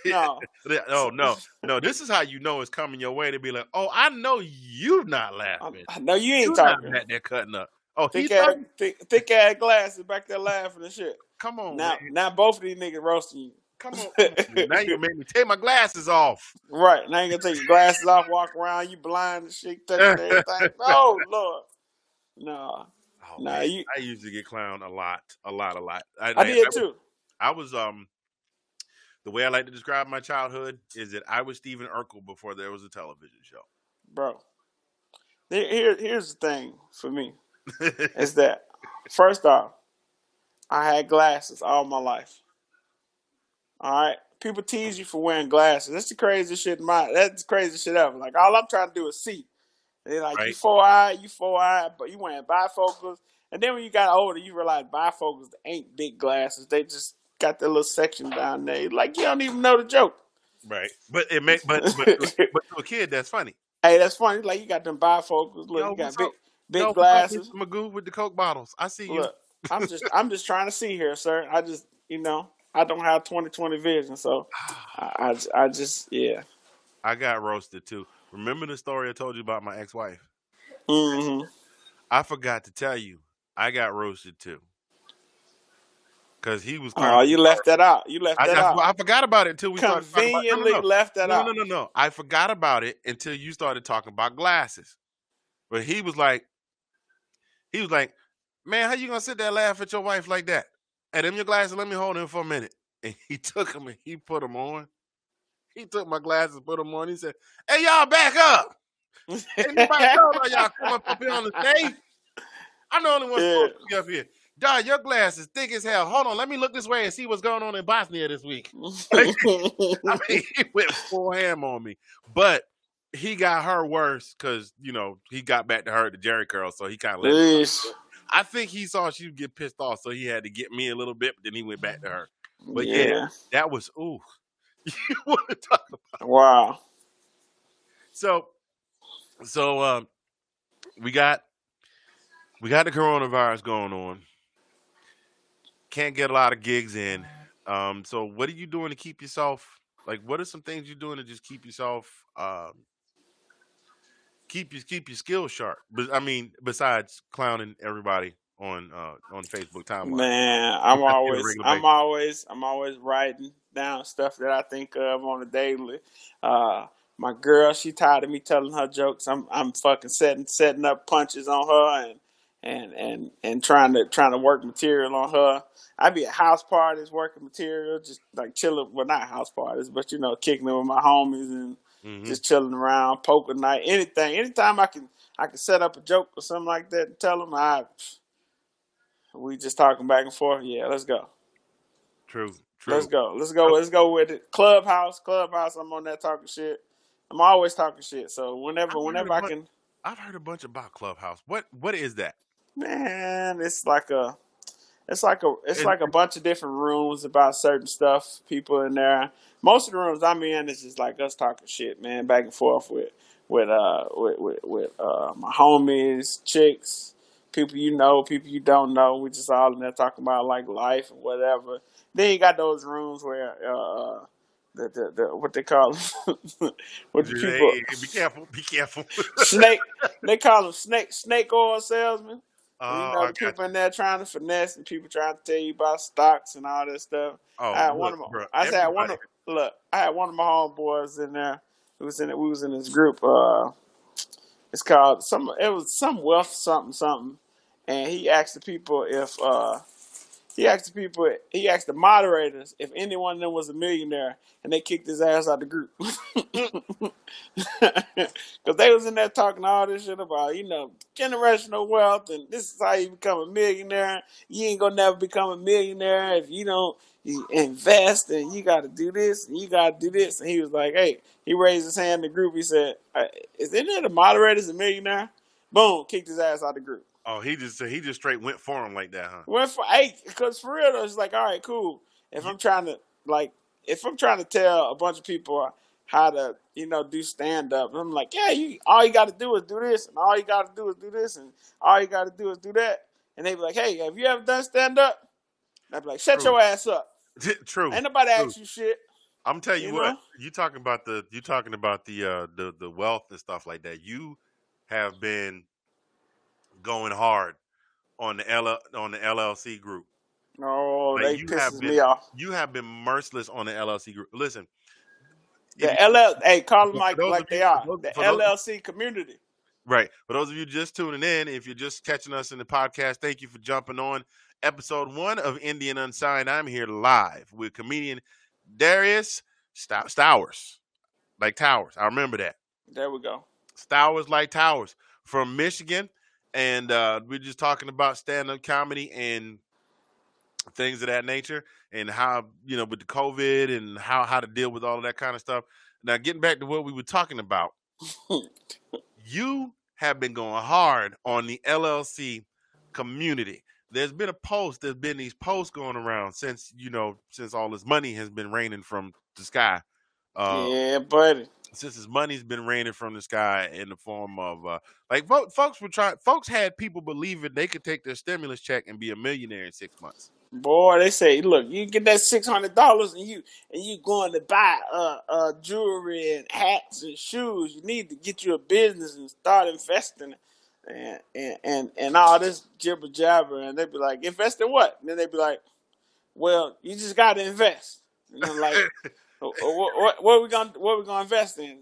No. <laughs> no, no, no. This is how you know it's coming your way to be like, oh, I know you not laughing. I know you You ain't not talking. there cutting up. Oh, Thick ass, thick, thick ass glasses back there laughing and shit. Come on, Now, man. now both of these niggas roasting you. Come on. Now you <laughs> made me take my glasses off. Right. Now you gonna take your glasses off, walk around, you blind and shit, <laughs> touching everything. Oh Lord. No. Oh, Nah, man. you I used to get clowned a lot, a lot, a lot. I, I did was- too. I was um the way I like to describe my childhood is that I was Stephen Urkel before there was a television show. Bro. Here, here- here's the thing for me. <laughs> Is that first off, I had glasses all my life. Alright? People tease you for wearing glasses. That's the craziest shit in my that's the craziest shit ever. Like all I'm trying to do is see. They like you four eye, you four eye, but you wearing bifocals. And then when you got older, you realize bifocals ain't big glasses. They just got that little section down there. Like you don't even know the joke. right. But it make but <laughs> but, but to a kid that's funny. Hey, that's funny. Like you got them bifocals. Look, Yo, you got big up? big Yo, glasses. Magoo with the Coke bottles. I see you. Look, I'm just I'm just trying to see here, sir. I just you know I don't have 20/20 vision, so <sighs> I, I I just yeah. I got roasted too. Remember the story I told you about my ex-wife? hmm I forgot to tell you, I got roasted too. Cause he was. Oh, you left that out. You left I, that I, out. I forgot about it until we started talking about. Conveniently No, no, no. left that no, out. no, no, no. I forgot about it until you started talking about glasses. But he was like, he was like, man, how you gonna sit there and laugh at your wife like that? Hey, them your glasses. Let me hold them for a minute. And he <laughs> took them and he put them on. He took my glasses, put them on. He said, "Hey, y'all, back up! Anybody <laughs> know about y'all come up, up here on the stage? I'm the only one Yeah. supposed to be up here. Dog, your glass is thick as hell. Hold on, let me look this way and see what's going on in Bosnia this week. <laughs> I mean, <laughs> he went full ham on me, but he got her worse because you know he got back to her the Jerry curl, so he kind of let. it Jeez. go. I think he saw she would get pissed off, so he had to get me a little bit, but then he went back to her. But yeah, yeah. that was ooh. <laughs> you want to talk about? Wow. So, so um, we got we got the coronavirus going on. Can't get a lot of gigs in. Um, so what are you doing to keep yourself like? What are some things you're doing to just keep yourself um, keep your keep your skills sharp? But I mean, besides clowning everybody on uh on Facebook timeline. Man, <laughs> I'm always, I'm always, I'm always writing down stuff that I think of on a daily. Uh, my girl, she tired of me telling her jokes. I'm, I'm fucking setting, setting up punches on her and, and, and, and trying to, trying to work material on her. I'd be at house parties working material, just like chilling. Well, not house parties, but you know, kicking it with my homies and Mhm. just chilling around, poker night, anything. Anytime I can, I can set up a joke or something like that and tell them. I, we just talking back and forth. Yeah, let's go. True, true. Let's go. Let's go. Let's go with it. Clubhouse, clubhouse. I'm on that talking shit. I'm always talking shit. So whenever, I've whenever I bunch- can, I've heard a bunch about Clubhouse. What what is that? Man, it's like a, it's like a, it's like a bunch of different rooms about certain stuff. People in there. Most of the rooms I'm in is just like us talking shit, man, back and forth with, with uh, with with, with uh, my homies, chicks, people you know, people you don't know. We just all in there talking about like life and whatever. Then you got those rooms where uh, the, the, the what they call them, <laughs> what the people hey, be careful, be careful. snake. <laughs> They call them snake snake oil salesmen. Oh, you know got people in there trying to finesse and people trying to tell you about stocks and all that stuff. Oh, I had one of look, my, bro, I said one of look. I had one of my homeboys in there. Who was in it? We was in this group. Uh, it's called some. It was some wealth something something, and he asked the people if uh, he asked the people. He asked the moderators if any one of them was a millionaire, and they kicked his ass out the group. <laughs> Because they was in there talking all this shit about, you know, generational wealth and this is how you become a millionaire. You ain't gonna never become a millionaire if you don't you invest and you gotta do this and you gotta do this. And he was like, hey, he raised his hand in the group. He said, "Uh, is any of the moderators a millionaire? Boom, kicked his ass out the group. Oh, he just he just straight went for him like that, huh? Went for eight because for real, though, it's like, all right, cool. If I'm trying to like, if I'm trying to tell a bunch of people how to, you know, do stand up, I'm like, yeah, you all you got to do is do this, and all you got to do is do this, and all you got to do is do that, and they be like, hey, have you ever done stand up? I'd be like, shut True. your ass up. <laughs> True. Ain't nobody True. ask you shit. I'm telling you, You what, know? you talking about the you talking about the uh the the wealth and stuff like that. You have been going hard on the L on the LLC group. No, Like, they you have pisses been- me off. You have been merciless on the LLC group. Listen, The you- LL, hey, call them like like of they you- are. The for those- LLC community. Right. For those of you just tuning in, if you're just catching us in the podcast, thank you for jumping on episode one of Indie and Unsigned. I'm here live with comedian Darius Stow- Stowers, like Towers. I remember that. There we go. Stowers like Towers from Michigan. And uh, we're just talking about stand up comedy and things of that nature and how, you know, with the COVID and how, how to deal with all of that kind of stuff. Now, getting back to what we were talking about, you have been going hard on the LLC community. There's been a post, there's been these posts going around since, you know, since all this money has been raining from the sky. Uh, yeah, buddy. Since his money's been raining from the sky in the form of uh like fo- folks were trying folks had people believing they could take their stimulus check and be a millionaire in six months Boy, they say, look, you get that six hundred dollars and you and you going to buy uh uh jewelry and hats and shoes. You need to get you a business and start investing and and and, and all this jibber jabber. And they'd be like, invest in what? And then they'd be like, well, you just got to invest. And I'm like, <laughs> what, what, what we gonna what we gonna invest in?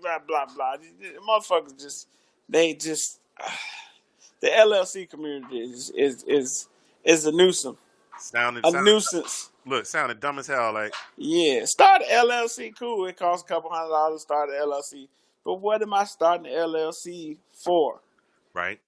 Blah blah blah. The motherfuckers just they just <sighs> the LLC community is is is, is a nuisance. sounded, A sounded nuisance. look sounded dumb as hell like Yeah. Start an LLC, cool. It costs a couple hundred dollars to start an LLC. But what am I starting an LLC for? right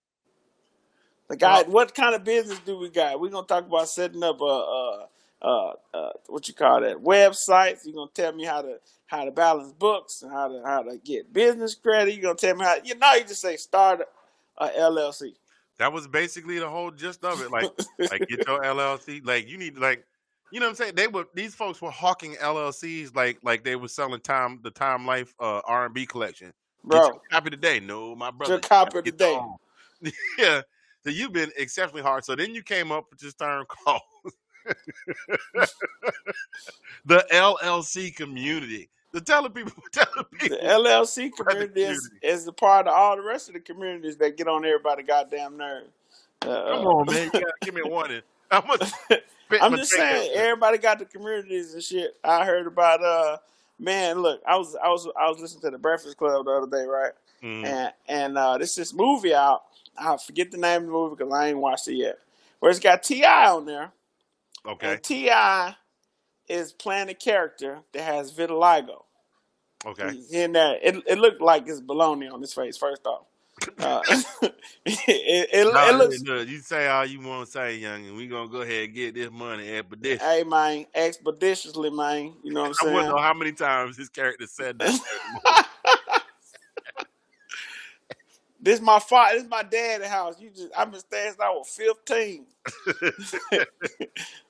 The guy, what kind of business do we got? We're gonna talk about setting up a, a, a, a what you call that websites. You're gonna tell me how to how to balance books and how to how to get business credit. You're gonna tell me how. You know, you just say start a LLC. that was basically the whole gist of it like like get your <laughs> llc like you need like you know what i'm saying they were these folks were hawking llcs like like they were selling time the time life uh r&b collection Get Bro, your copy today no my brother your copy today. <laughs> yeah so you've been exceptionally hard so then you came up with this term <laughs> called <laughs> the llc community the people telling people. <laughs> The LLC <laughs> the community is, community. is a part of all the rest of the communities that get on everybody goddamn nerve. Come Uh, on, man. You gotta give me a warning. I'm spit I'm just saying, everybody got the communities and shit. I heard about uh man, look, I was I was I was listening to the Breakfast Club the other day, right? Mm. And and uh this this movie out. I forget the name of the movie because I ain't watched it yet. Where it's got T.I. on there, Okay. and T.I. is playing a character that has vitiligo. Okay. He's in there, it it looked like it's baloney on his face. First off, uh, <laughs> <laughs> it, it, Nah, it looks look, you say all you want to say, young, and we gonna go ahead and get this money expeditious. Hey man, expeditiously, man. You know what I'm saying? Want to know how many times his character said that. <laughs> this my father. This my dad's house. You just I've been staying since I was 15.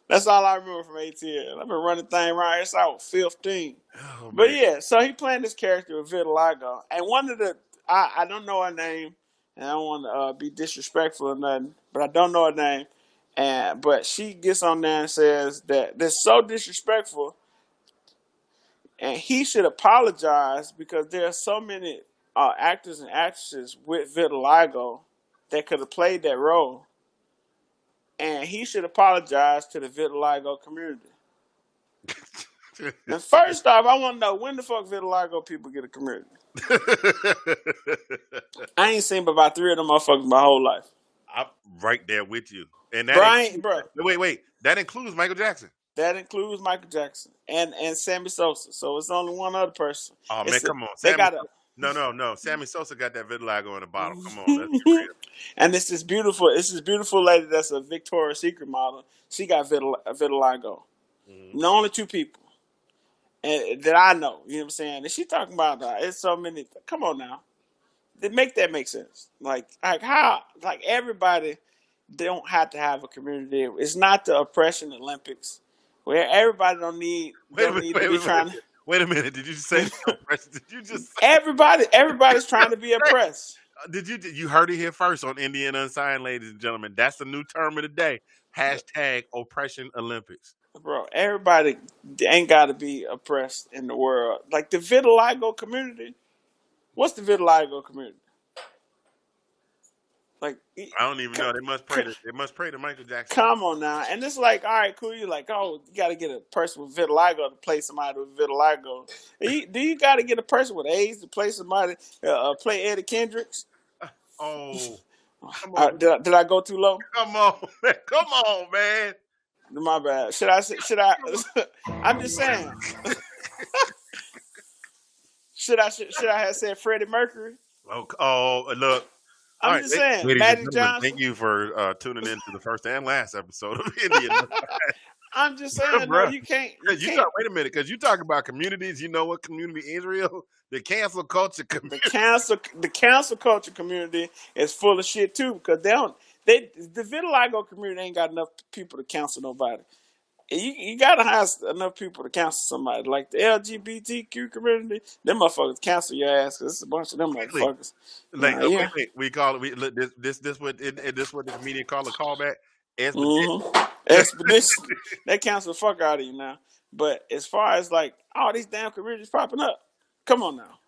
That's all I remember from ATL. I've been running thing around here since I was 15. oh, But yeah, so he playing this character with vitiligo, and one of the I, I don't know her name, and I don't want to uh, be disrespectful or nothing, but I don't know her name, and but she gets on there and says that this so disrespectful, and he should apologize because there are so many uh, actors and actresses with vitiligo that could have played that role, and he should apologize to the vitiligo community. And first off, I want to know when the fuck vitiligo people get a community. <laughs> I ain't seen but about three of them motherfuckers my whole life. I'm right there with you. And that includes, bro, wait, wait, that includes Michael Jackson. that includes Michael Jackson and and Sammy Sosa. So it's only one other person. Oh man, a, come on, they Sammy. got a No, no, no. Sammy Sosa got that vitiligo in the bottle. Come on, let's be <laughs> real. and it's this beautiful, it's this beautiful lady that's a Victoria's Secret model. She got vitil- vitiligo. Mhm. The only two people and, that I know. You know what I'm saying? And she talking about uh, it's so many. Come on now, they make that make sense. Like like how like everybody They don't have to have a community. It's not the oppression Olympics where everybody don't need Wait don't minute, need wait, to be wait, trying. wait. Wait a minute. Did you say <laughs> <laughs> oppression? Did you just say, Everybody everybody's trying to be <laughs> oppressed. Uh, did you you heard it here first on Indie and Unsigned, ladies and gentlemen? That's the new term of the day. Hashtag oppression Olympics. Bro, everybody ain't got to be oppressed in the world. Like the vitiligo community. What's the vitiligo community? Like, I don't even know. They must pray to they must pray to Michael Jackson. come on now. And it's like, all right, cool. You're like, oh, you got to get a person with vitiligo to play somebody with vitiligo. You- Do you got to get a person with AIDS to play somebody, uh, uh, play Eddie Kendricks? <laughs> Oh, Uh, did, I, did I go too low? come on, <laughs> man. Come on, man. My bad. Should I? Should I? <laughs> I'm just saying. should I? Should, should I have said Freddie Mercury? Oh, oh look. I'm right, just saying, ladies Magic and gentlemen, Johnson. thank you for uh, tuning in to the first and last episode of <laughs> Indian. <laughs> I'm just <laughs> saying, no, you can't. You you can't. talk, wait a minute, because you talk about communities. You know what community is real? The cancel culture community. The cancel, the cancel culture community is full of shit too, because they don't. They the vitiligo community ain't got enough people to cancel nobody. You you gotta have enough people to cancel somebody. Like the LGBTQ community, them motherfuckers cancel your ass because it's a bunch of them motherfuckers. Like, yeah. we call it. We, look, this this this what it, this what the comedian call a callback. Expedition. hmm Expedition. they cancel the fuck out of you now. But as far as like all these damn communities popping up, come on now,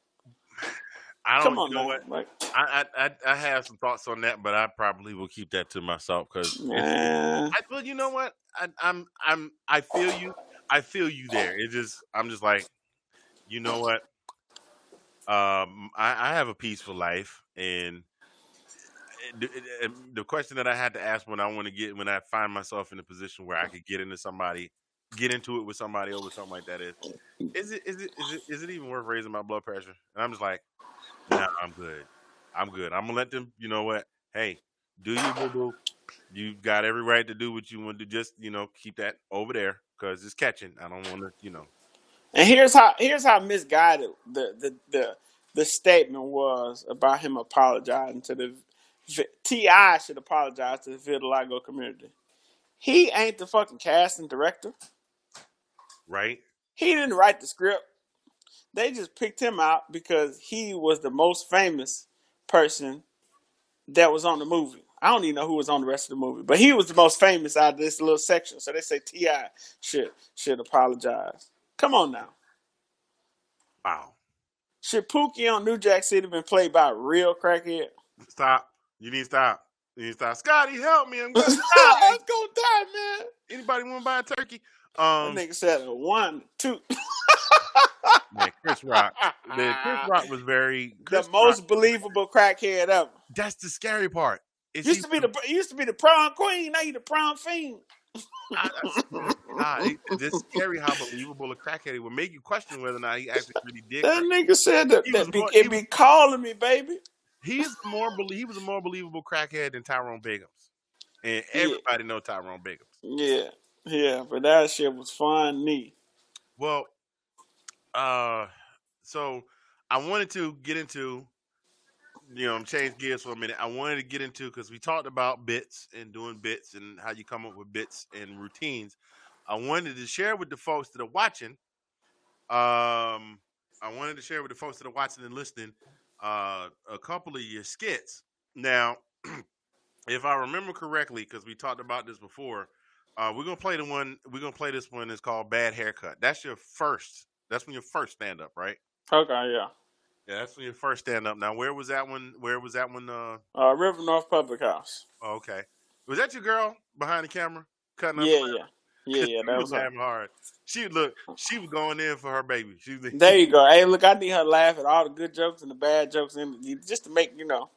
I don't on know now. what. I, I I have some thoughts on that, but I probably will keep that to myself because I well, you know what? I, I'm I'm I feel you. I feel you there. It just I'm just like, you know what? Um, I, I have a peaceful life, and eh, the, eh, eh, the question that I had to ask when I want to get when I find myself in a position where I could get into somebody, get into it with somebody over something like that is, mm. is it is it is it is it even worth raising my blood pressure? And I'm just like, nah, I'm good. I'm good. I'm gonna let them. You know what? Hey, do you boo boo? You got every right to do what you want to. Just you know, keep that over there because it's catching. I don't want to. You know. and here's how here's how misguided the the the, the statement was about him apologizing to the T.I. should apologize to the vitiligo community. He ain't the fucking casting director. Right. He didn't write the script. They just picked him out because he was the most famous person that was on the movie. I don't even know who was on the rest of the movie, but he was the most famous out of this little section. So they say T.I. should should apologize. Come on now. Wow. Should Pookie on New Jack City been played by a real crackhead? Stop. You need to stop. You need to stop. Scotty, help me. I'm <laughs> gonna I'm die. gonna die, man. Anybody want to buy a turkey? Um, That nigga said one, two. <laughs> man, Chris Rock. Man, Chris Rock was very the most Rock- believable crackhead ever. that's the scary part. Is Used he- to be the used to be the prom queen. Now you the prom fiend. Nah, it- it's scary how believable a crackhead he would make you question whether or not he actually really did. That nigga said that, He that be, more- it be calling me, baby. He's more he was a more believable crackhead than Tyrone Biggums, and Yeah. everybody know Tyrone Biggums. Yeah, yeah, but that shit was funny. Well, uh, so I wanted to get into, you know, change gears for a minute. I wanted to get into because we talked about bits and doing bits and how you come up with bits and routines. I wanted to share with the folks that are watching. Um, I wanted to share with the folks that are watching and listening uh, a couple of your skits. Now, <clears throat> if I remember correctly, because we talked about this before, uh, we're gonna play the one. We're gonna play this one. It's called "Bad Haircut." That's your first. That's when your first stand up, right? Okay, yeah. Yeah, that's when your first stand up. Now, where was that one? Where was that one? Uh, Uh, River North Public House. oh, okay. Was that your girl behind the camera cutting up? Yeah, yeah, yeah, yeah. <laughs> That was her. laughing hard. She look. She was going in for her baby. She was. There you <laughs> go. Hey, look, I need her to laugh at all the good jokes and the bad jokes, and just to make you know,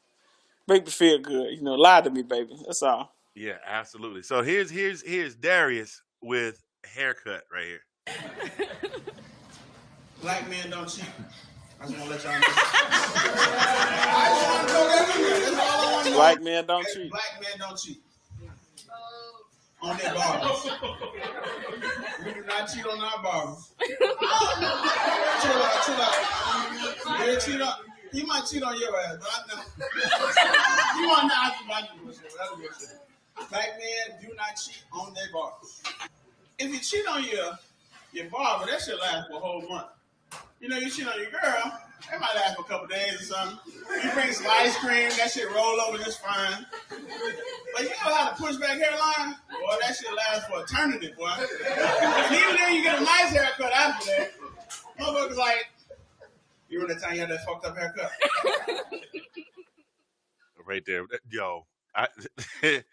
make me feel good. You know, lie to me, baby. That's all. Yeah, absolutely. So here's here's here's Darius with haircut right here. <laughs> Black men don't cheat. I just want to let y'all know. I just want to know that. That's all I want to know. Black men don't Hey, cheat. Black men don't cheat. On their barbers. we do not cheat on our barbers. chill out, chill out. You cheat on. He might cheat on your ass, but I know. you have to buy you bullshit. That's bullshit. Black men do not cheat on their barbers. If you cheat on your your barber, that should last for a whole month. You know, you cheat on your girl, that might last for a couple days or something. You bring some ice cream, that shit roll over just fine. But you know how to push back hairline? Boy, that shit lasts for eternity, boy. And even then, you get a nice haircut after that. Motherfuckers like, you remember the time you had that fucked up haircut? <laughs> right there. Yo, I, <laughs>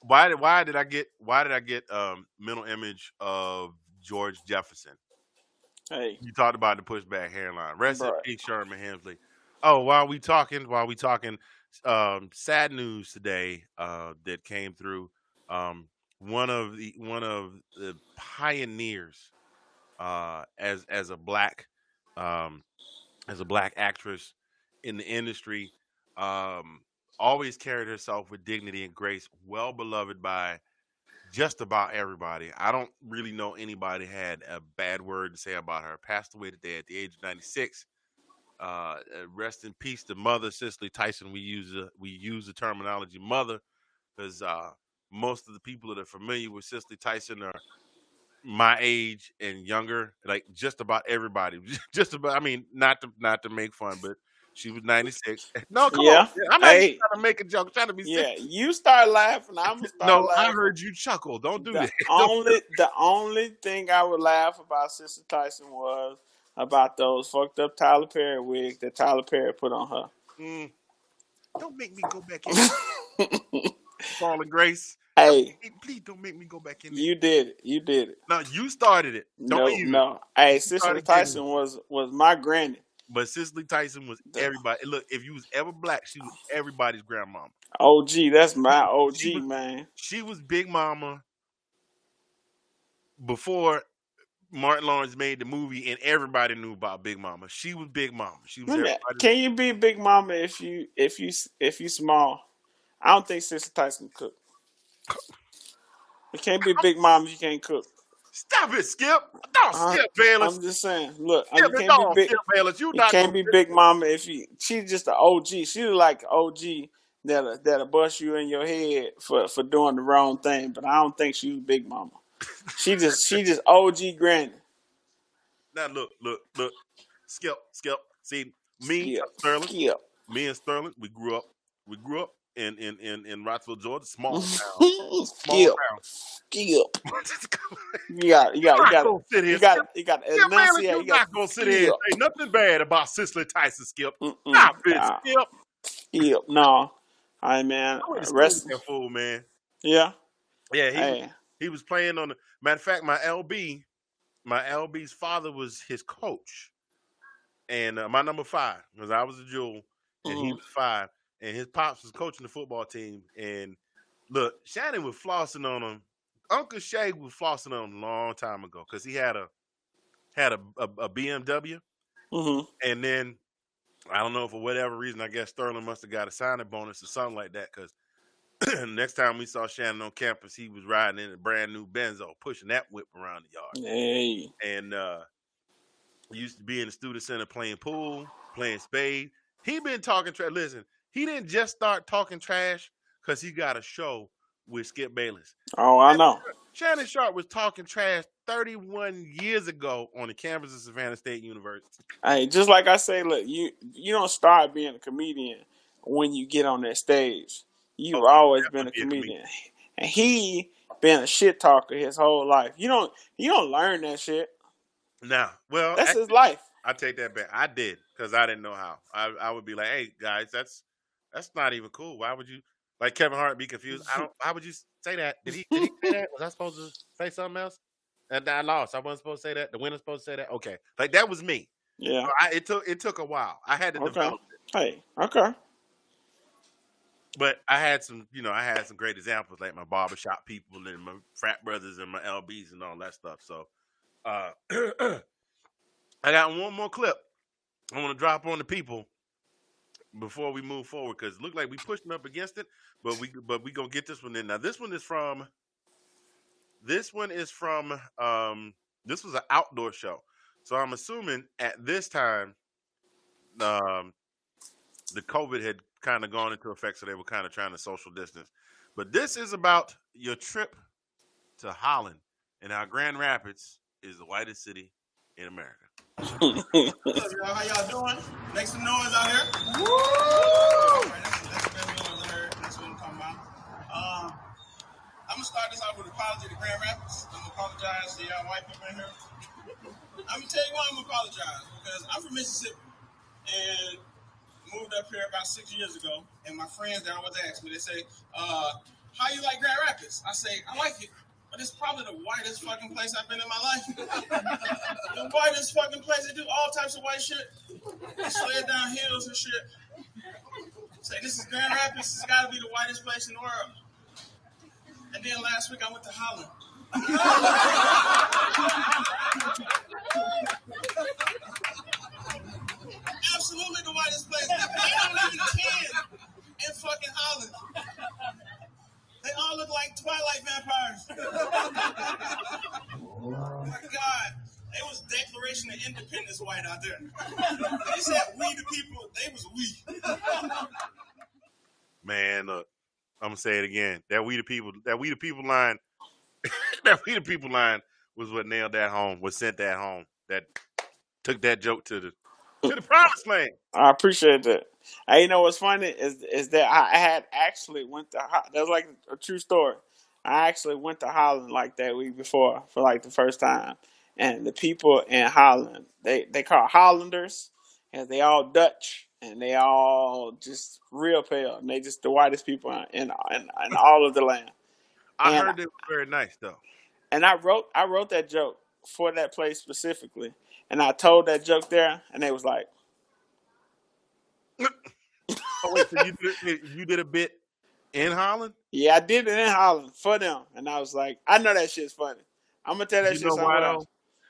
why did why did I get why did I get um mental image of George Jefferson? Hey, You talked about the pushback hairline. Rest in peace, Sherman Hemsley. Oh, while we talking, while we talking, um, sad news today uh, that came through. Um, one of the one of the pioneers uh, as as a black um, as a black actress in the industry, um, always carried herself with dignity and grace, well beloved by just about everybody. I don't really know anybody had a bad word to say about her. Passed away today at the age of 96. Uh, uh, rest in peace to mother Cicely Tyson. We use uh, we use the terminology mother because uh, most of the people that are familiar with Cicely Tyson are my age and younger. Like just about everybody. <laughs> Just about. I mean, not to not to make fun, but she was 96. <laughs> No, come Yeah. on. I'm not Hey. even trying to make a joke. trying to be yeah, serious. you start laughing. I'm gonna <laughs> start No, laughing. I heard you chuckle. Don't do the that. <laughs> only the only thing I would laugh about Sister Tyson was about those fucked up Tyler Perry wigs that Tyler Perry put on her. Mm. Don't make me go back in. Fallen Grace. hey, Hey, Please don't make me go back in. you did it. You did it. No, you started it. Don't No, you? no. Hey, Sister Tyson was was my granny. But Cicely Tyson was everybody. Look, if you was ever black, she was everybody's grandmama. OG, that's my OG She was- man. She was Big Mama before Martin Lawrence made the movie, and everybody knew about Big Mama. She was Big Mama. She was. Can you be Big Mama if you if you if you small? I don't think Sister Tyson cook. You can't be Big Mama if you can't cook. Stop it, Skip. Don't Skip Bayless. I'm just saying. Look, you Skip it, can't be big. Skip Bayless. You You not can't be Big Mama if you. She's just an OG. She's like OG that'll that'll bust you in your head for for doing the wrong thing. But I don't think she was Big Mama. She just she just OG Granny. Now look, look, look. Skip, Skip. See, me, Skip. Sterling, Skip. me and Sterling, we grew up. We grew up in in in, in Rockville, Georgia, small <laughs> town. Small Skip. town. Skip. <laughs> You got you got you got sit here. you got you got to enunciate. you're You got not gonna sit here and say nothing bad about Cicely Tyson, Skip. Mm-mm. Stop it, Nah. Skip. Skip. No. All right, man. I went to school Rest. that fool, man. Yeah. Yeah, he Hey. he was playing on the matter of fact, my LB, my LB's father was his coach. And uh, my number five, because I was a jewel and he Mhm. was five, and his pops was coaching the football team. And look, Shannon was flossing on him. Uncle Shay was flossing on him a long time ago because he had a had a, a, a BMW, hmm and then I don't know for whatever reason, I guess Sterling must have got a signing bonus or something like that. Because <clears throat> next time we saw Shannon on campus, he was riding in a brand new Benzo, pushing that whip around the yard. Hey. And uh, used to be in the student center playing pool, playing spade. He been talking trash. Listen, he didn't just start talking trash because he got a show with Skip Bayless. Oh, I know. Shannon Sharpe was talking trash 31 years ago on the campus of Savannah State University. Hey, just like I say, look, you you don't start being a comedian when you get on that stage. You've Oh, always been a a comedian, and he been a shit talker his whole life. You don't you don't learn that shit. Now, well, That's actually, his life. I take that back. I did because I didn't know how. I, I would be like, "Hey guys, that's that's not even cool. Why would you like Kevin Hart be confused? I <laughs> don't. Why would you say that? Did he, did he say that? <laughs> Was I supposed to say something else? And I lost. I wasn't supposed to say that. The winner's supposed to say that. Okay, like that was me. Yeah. So I, it took it took a while. I had to Okay. develop it, Hey. Okay. but I had some. You know, I had some great examples like my barbershop people and my frat brothers and my lbs and all that stuff. So, uh, <clears throat> I got one more clip. I want to drop on the people before we move forward because it looked like we pushed pushing up against it, but we but we gonna get this one in. Now this one is from this one is from um this was an outdoor show. So I'm assuming at this time um the COVID had kind of gone into effect, so they were kind of trying to social distance. But this is about your trip to Holland and how Grand Rapids is the whitest city in America. <laughs> What's up, y'all? How y'all doing? Make some noise out here. Woo! All right, that's, that's the best noise I heard. That's what I'm talking about. Um, I'm gonna start this off with an apology to Grand Rapids. I'm gonna apologize to y'all white people in here. I'm gonna tell you why I'm gonna apologize because I'm from Mississippi and moved up here about six years ago. And my friends, they always ask me, they say, uh, "How you like Grand Rapids?" I say, "I like it." But it's probably the whitest fucking place I've been in my life. <laughs> the whitest fucking place. They do all types of white shit. Sled down hills and shit. Say this is Grand Rapids. It's got to be the whitest place in the world. And then last week I went to Holland. <laughs> Absolutely the whitest place. They don't even can in fucking Holland. They all look like Twilight vampires. <laughs> oh my God. It was Declaration of Independence white out there. They said we the people, they was we. Man, look, I'm gonna say it again. That we the people, that we the people line, <laughs> that we the people line was what nailed that home, was sent that home, that took that joke to the to the promised land. I appreciate that. Hey, you know what's funny is is that I I had actually went to that's like a true story. I actually went to Holland like that week before for like the first time, and the people in Holland they they call Hollanders, and they all Dutch, and they all just real pale, and they just the whitest people in in, in all of the land. I And heard it was very nice though. and I wrote I wrote that joke for that place specifically, and I told that joke there, and they was like. Oh wait, so you did, you did a bit in Holland? Yeah, I did it in Holland for them, and I was like, I know that shit's funny. I'm gonna tell that You shit know why though? else.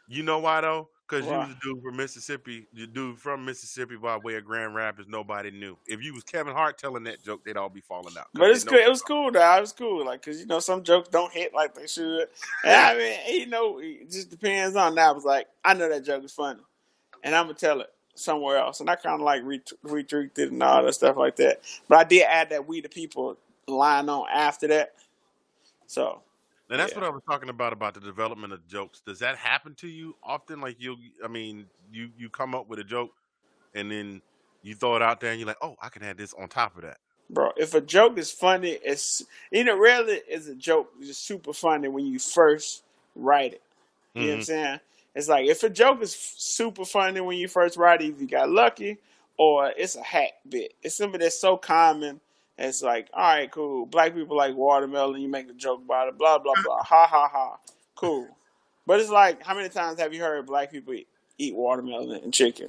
You know why though? Because you was a dude from Mississippi, you dude from Mississippi by way of Grand Rapids. Nobody knew. If you was Kevin Hart telling that joke, they'd all be falling out. But it's cool. It was cool though. It was cool, like, cause you know some jokes don't hit like they should. And I mean, you know, it just depends on. That I was like, I know that joke is funny, and I'm gonna tell it somewhere else. And I kind of like ret- retweeted it and all that stuff like that. But I did add that we the people line on after that. So And that's Yeah. what I was talking about about the development of jokes. Does that happen to you often? Like you, I mean, you you come up with a joke, and then you throw it out there, and you're like, oh, I can add this on top of that. bro. If a joke is funny, it's you know rarely is a joke just super funny when you first write it. You know what I'm Mhm. saying? It's like if a joke is super funny when you first write it, if you got lucky, or it's a hack bit. It's something that's so common It's like, all right, cool. Black people like watermelon. You make a joke about it. Blah blah blah. Ha ha ha. Cool. But it's like, how many times have you heard black people eat, eat watermelon and chicken?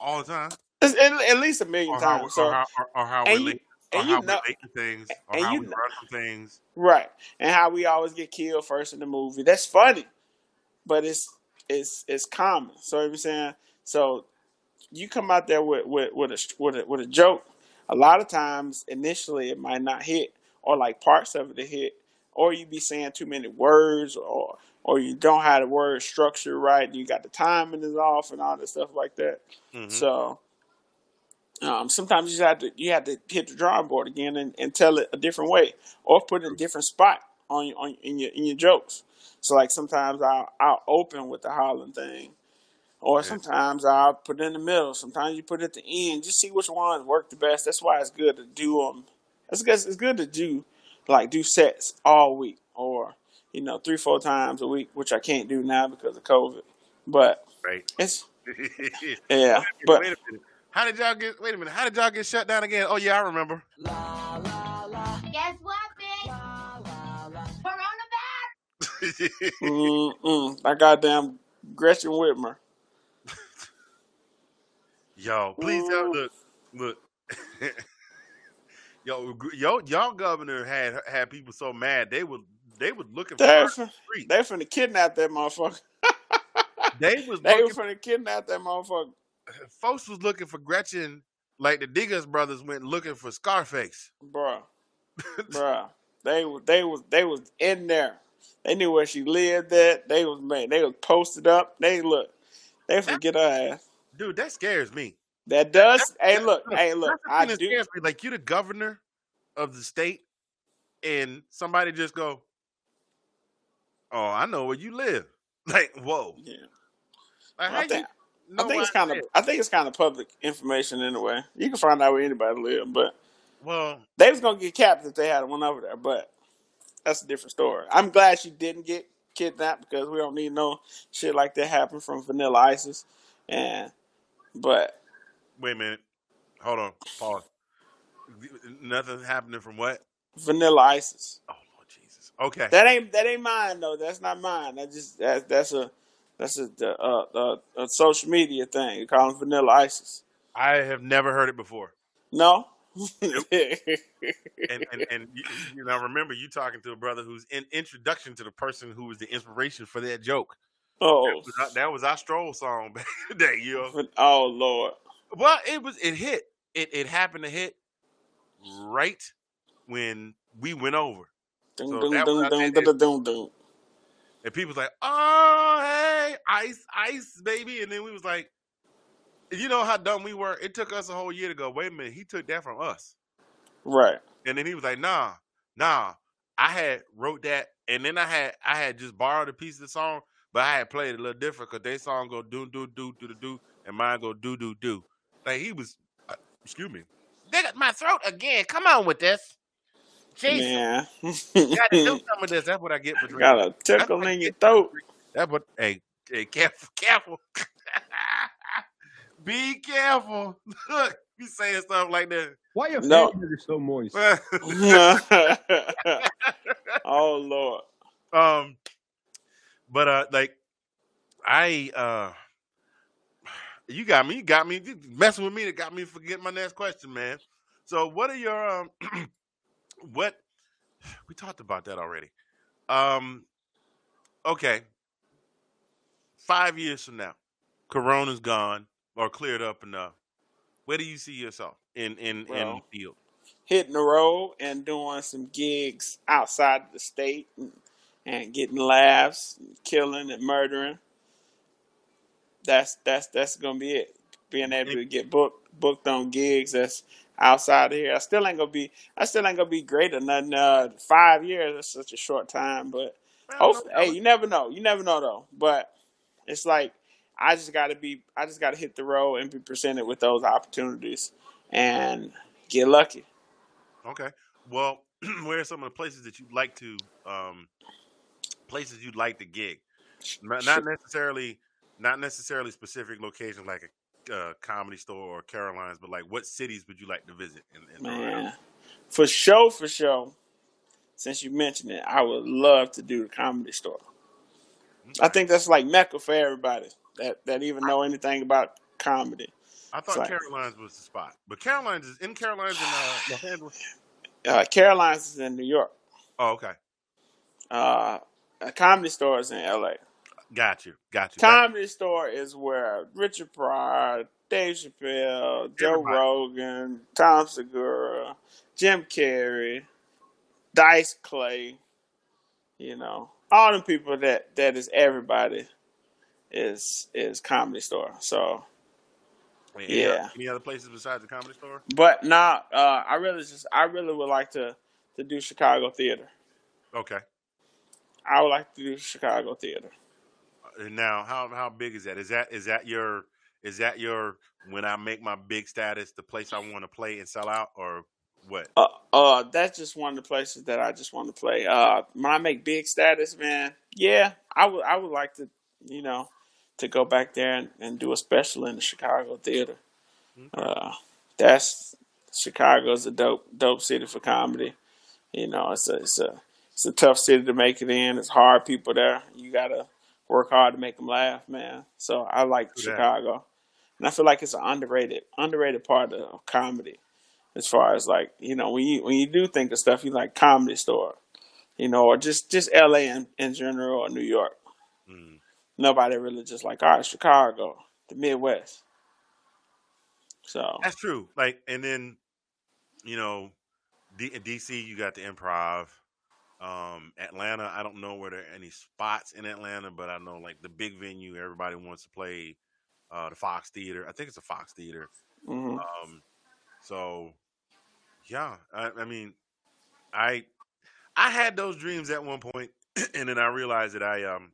all the time. At, at least a million Or how, times. So or how, or, or how we link, or how we link things, or how we know, run things. right, and how we always get killed first in the movie. That's funny, but it's it's it's common. So you know what I'm saying. So you come out there with with with a with a, with a joke. A lot of times, initially, it might not hit, or like parts of it hit, or you be saying too many words, or or you don't have the word structure right. And you got the timing is off, and all this stuff like that. hmm So um, sometimes you have to you have to hit the drawing board again and, and tell it a different way, or put it in a different spot on your on in your in your jokes. So like sometimes I'll I'll open with the Holland thing, or sometimes I'll put it in the middle. Sometimes you put it at the end. Just see which ones work the best. That's why it's good to do them. It's good. It's good to do like do sets all week, or you know three four times a week, which I can't do now because of COVID. But Right. it's <laughs> yeah. a minute. But Wait a minute. How did y'all get? Wait a minute. How did y'all get shut down again? Oh yeah, I remember. Guess Mm-mm. I goddamn Gretchen Whitmer. <laughs> Yo, please tell. Ooh. Look, look. <laughs> yo, yo, y'all governor had had people so mad they were they was looking for They in the fin- they finna kidnap that motherfucker. They <laughs> was They were looking. finna kidnap that motherfucker. <sighs> Folks was looking for Gretchen like the Diggers brothers went looking for Scarface. Bruh. Bruh. They was they was they was in there. They knew where she lived at. They was man, they was posted up. They look. They That, finna get her ass. dude, that scares me. That That, does hey that, look, look, hey look, I do me. Like you, the governor of the state, and somebody just go, "Oh, I know where you live." <laughs> Like, whoa, yeah. like I think I think it's kind of? I think it's kind of public information anyway. You can find out where anybody live, but Well, they was gonna get capped if they had one over there, but that's a different story. I'm glad she didn't get kidnapped because we don't need no shit like that happen from Vanilla Isis. And but wait a minute, hold on, pause. Nothing happening from what? Vanilla Isis. Oh Lord Jesus. Okay, That ain't that ain't mine though. That's not mine. That just that, that's a that's a, uh uh a social media thing. You call them Vanilla Isis. I have never heard it before. No. <laughs> And and and you, you know, remember you talking to a brother who's in introduction to the person who was the inspiration for that joke. That oh, was our, that was our stroll song <laughs> back in the day, you know. Oh Lord. Well, it was it hit. It it happened to hit right when we went over. Dun, So dun, that was dun, dun, and, dun, and, dun, dun, dun. and people was like, "Oh, hey, ice, ice, baby," and then we was like, "You know how dumb we were? It took us a whole year to go. Wait a minute, he took that from us." Right. And then he was like, "Nah, nah, I had wrote that, and then I had I had just borrowed a piece of the song, but I had played it a little different because their song go do do do do do do, and mine go do do do. Like he was, uh, excuse me, dig at my throat again. Come on with this, Jesus, Man. got to do <laughs> some of this. That's what I get for drinking. Got a That's tickle what I in your get for throat. drinking. That's what. Hey, hey, careful, <laughs> careful. <laughs> Be careful. <laughs> Look, you saying stuff like that. Why your No. fingers are so moist? <laughs> <laughs> oh Lord. um, but uh, like I uh, you got me, you got me you messing with me. That got me forget my next question, man. So, what are your um, <clears throat> what we talked about that already? Um, okay, five years from now, Corona's gone or cleared up enough. Where do you see yourself in in in the field? hitting the road and doing some gigs outside the state and, and getting laughs, and killing and murdering. That's that's that's gonna be it. Being able to get booked booked on gigs that's outside of here. I still ain't gonna be I still ain't gonna be great or nothing. Uh, five years that's such a short time, but hopefully, hey, you never know. You never know though. But it's like I just gotta be I just gotta hit the road and be presented with those opportunities and get lucky. Okay. Well, <clears throat> where are some of the places that you'd like to um places you'd like to gig? Not not necessarily not necessarily specific locations like a uh, comedy store or Caroline's, but like, what cities would you like to visit? In, in Man, for sure, for sure. Since you mentioned it, I would love to do the comedy store. I think that's like mecca for everybody that that even know anything about comedy. I thought like- Caroline's was the spot, but Caroline's is in Caroline's in uh. <sighs> Uh, Caroline's is in New York. Oh, okay, Uh, a comedy store is in L.A. got you, got you. Comedy store is where Richard Pryor, Dave Chappelle, Joe Everybody. Rogan, Tom Segura, Jim Carrey, Dice Clay, you know, all the people that that is everybody is is comedy store. So, any, yeah. Any other places besides the comedy store? but now uh, I really just I really would like to to do Chicago theater. Okay. I would like to do Chicago theater. Now, how how big is that? Is that is that your is that your when I make my big status the place I want to play and sell out or what? Uh, uh, that's just one of the places that I just want to play. Uh, when I make big status, man, yeah, I would, I would like to, you know, to go back there and, and do a special in the Chicago theater. Uh, that's Chicago's a dope, dope city for comedy. You know, it's a, it's a, it's a tough city to make it in. It's hard people there. You gotta work hard to make them laugh, man. So I like that. Chicago, and I feel like it's an underrated, underrated part of comedy as far as like you know when you when you do think of stuff you like comedy store you know or just just la in, in general or new york. Nobody really just like all right chicago the midwest so That's true. Like, and then, you know, D- DC, you got the Improv. Um, Atlanta, I don't know where there are any spots in Atlanta, but I know like the big venue, everybody wants to play. Uh, the Fox Theater, I think it's a Fox Theater. mhm. Um, so yeah, I, I mean, I I had those dreams at one point, <clears throat> and then I realized that I um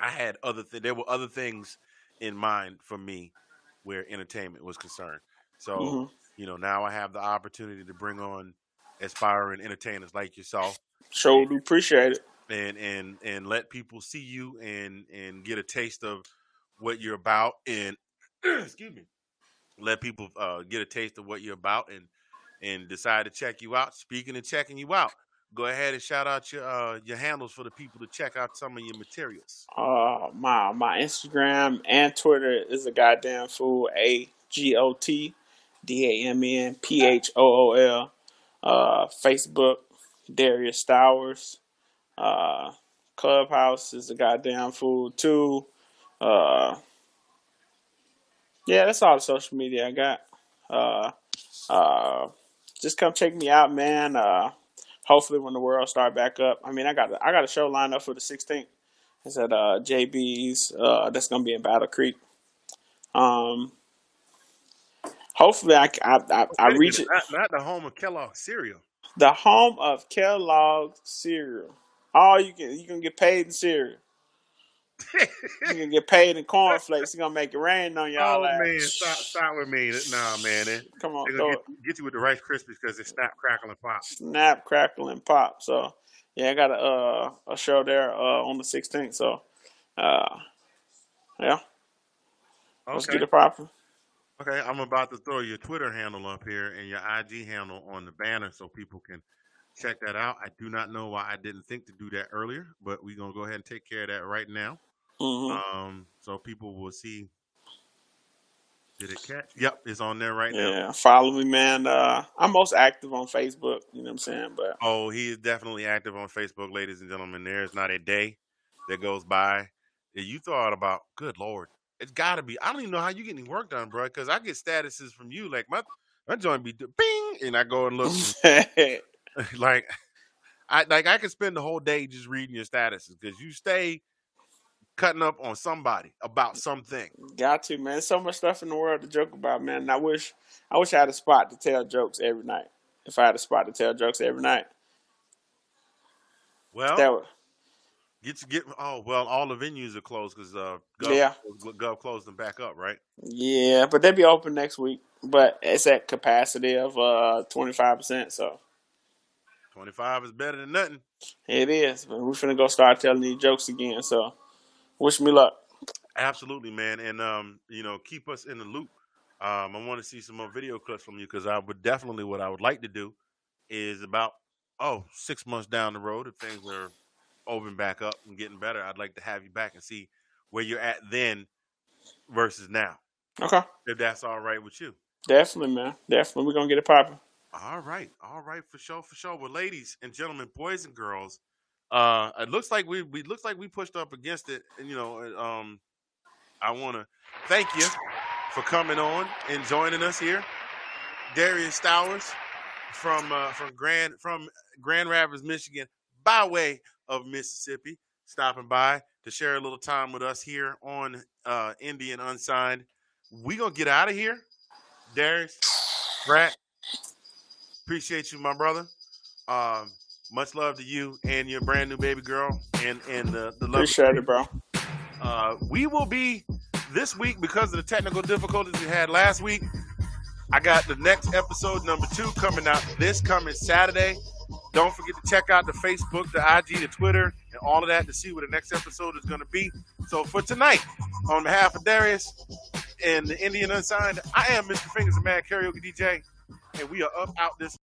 I had other th- there were other things in mind for me where entertainment was concerned. So Mhm. you know now I have the opportunity to bring on aspiring entertainers like yourself sure do appreciate it and and and let people see you and and get a taste of what you're about and <clears throat> excuse me let people uh get a taste of what you're about and and decide to check you out speaking of checking you out go ahead and shout out your uh your handles for the people to check out some of your materials. Uh my my instagram and twitter is a goddamn fool a g o t d a m n p h o o l. Uh facebook darius stowers. Uh clubhouse is a goddamn fool too. Uh yeah that's all the social media i got. Uh uh just come check me out man. Uh hopefully when the world start back up i mean i got a, i got a show lined up for the 16th it's at uh, JB's. Uh, that's gonna be in Battle Creek. Um, hopefully, I I, I, I reach it. not, not the home of kellogg cereal The home of Kellogg cereal. All you can you can get paid in cereal. You <laughs> can get paid in cornflakes. You're gonna make it rain on y'all. oh ass. man stop stop with me nah man they, Come on, gonna it. get, get you with the rice krispies because they snap crackle and pop snap, crackle, and pop. So yeah, I got a uh, a show there uh, on the 16th. So uh, yeah, let's okay get it popping. Okay, I'm about to throw your Twitter handle up here and your IG handle on the banner so people can check that out. I do not know why I didn't think to do that earlier, but we're gonna go ahead and take care of that right now. hmm Um, so people will see. Did it catch? Yep, it's on there right now. Yeah, follow me, man. Uh, I'm most active on Facebook. You know what I'm saying? But Oh, he is definitely active on Facebook, ladies and gentlemen. There's not a day that goes by that you thought about. Good lord, it's got to be. I don't even know how you get any work done, bro. Because I get statuses from you, like my my joint be do- bing, and I go and look. <laughs> <laughs> like I like I could spend the whole day just reading your statuses because you stay cutting up on somebody about something. got to, man. There's so much stuff in the world to joke about, man. And I wish, I wish I had a spot to tell jokes every night. If I had a spot to tell jokes every night, Well, that would, get you get. Oh well, all the venues are closed because uh, Gov, Yeah. Gov closed them back up, right? yeah. But they'll be open next week. But it's at capacity of uh 25 percent. So Twenty five is better than nothing. it is. But we're finna go start telling these jokes again. So wish me luck. Absolutely, man, and um, you know, keep us in the loop. Um, I want to see some more video clips from you because I would definitely what I would like to do is about oh six months down the road if things are open back up and getting better. I'd like to have you back and see where you're at then versus now, Okay. if that's all right with you. Definitely, man. Definitely. We're gonna get it popping. All right, all right, for sure, for sure. Well, ladies and gentlemen, boys and girls, uh, it looks like we we looks like we pushed up against it, and you know, um, I want to thank you for coming on and joining us here, Darius Stowers from uh, from Grand from Grand Rapids, Michigan, by way of Mississippi, stopping by to share a little time with us here on uh, Indie and Unsigned. We gonna get out of here, Darius, Brett. Appreciate you, my brother. Um, much love to you and your brand new baby girl and and the the love. Appreciate it, bro. Uh, we will be this week because of the technical difficulties we had last week. I got the next episode number two coming out this coming Saturday. Don't forget to check out the Facebook, the IG, the Twitter, and all of that to see what the next episode is going to be. So for tonight, on behalf of Darius and the Indie and Unsigned, I am Mr. Fingers, the Man Karaoke DJ, and we are up out this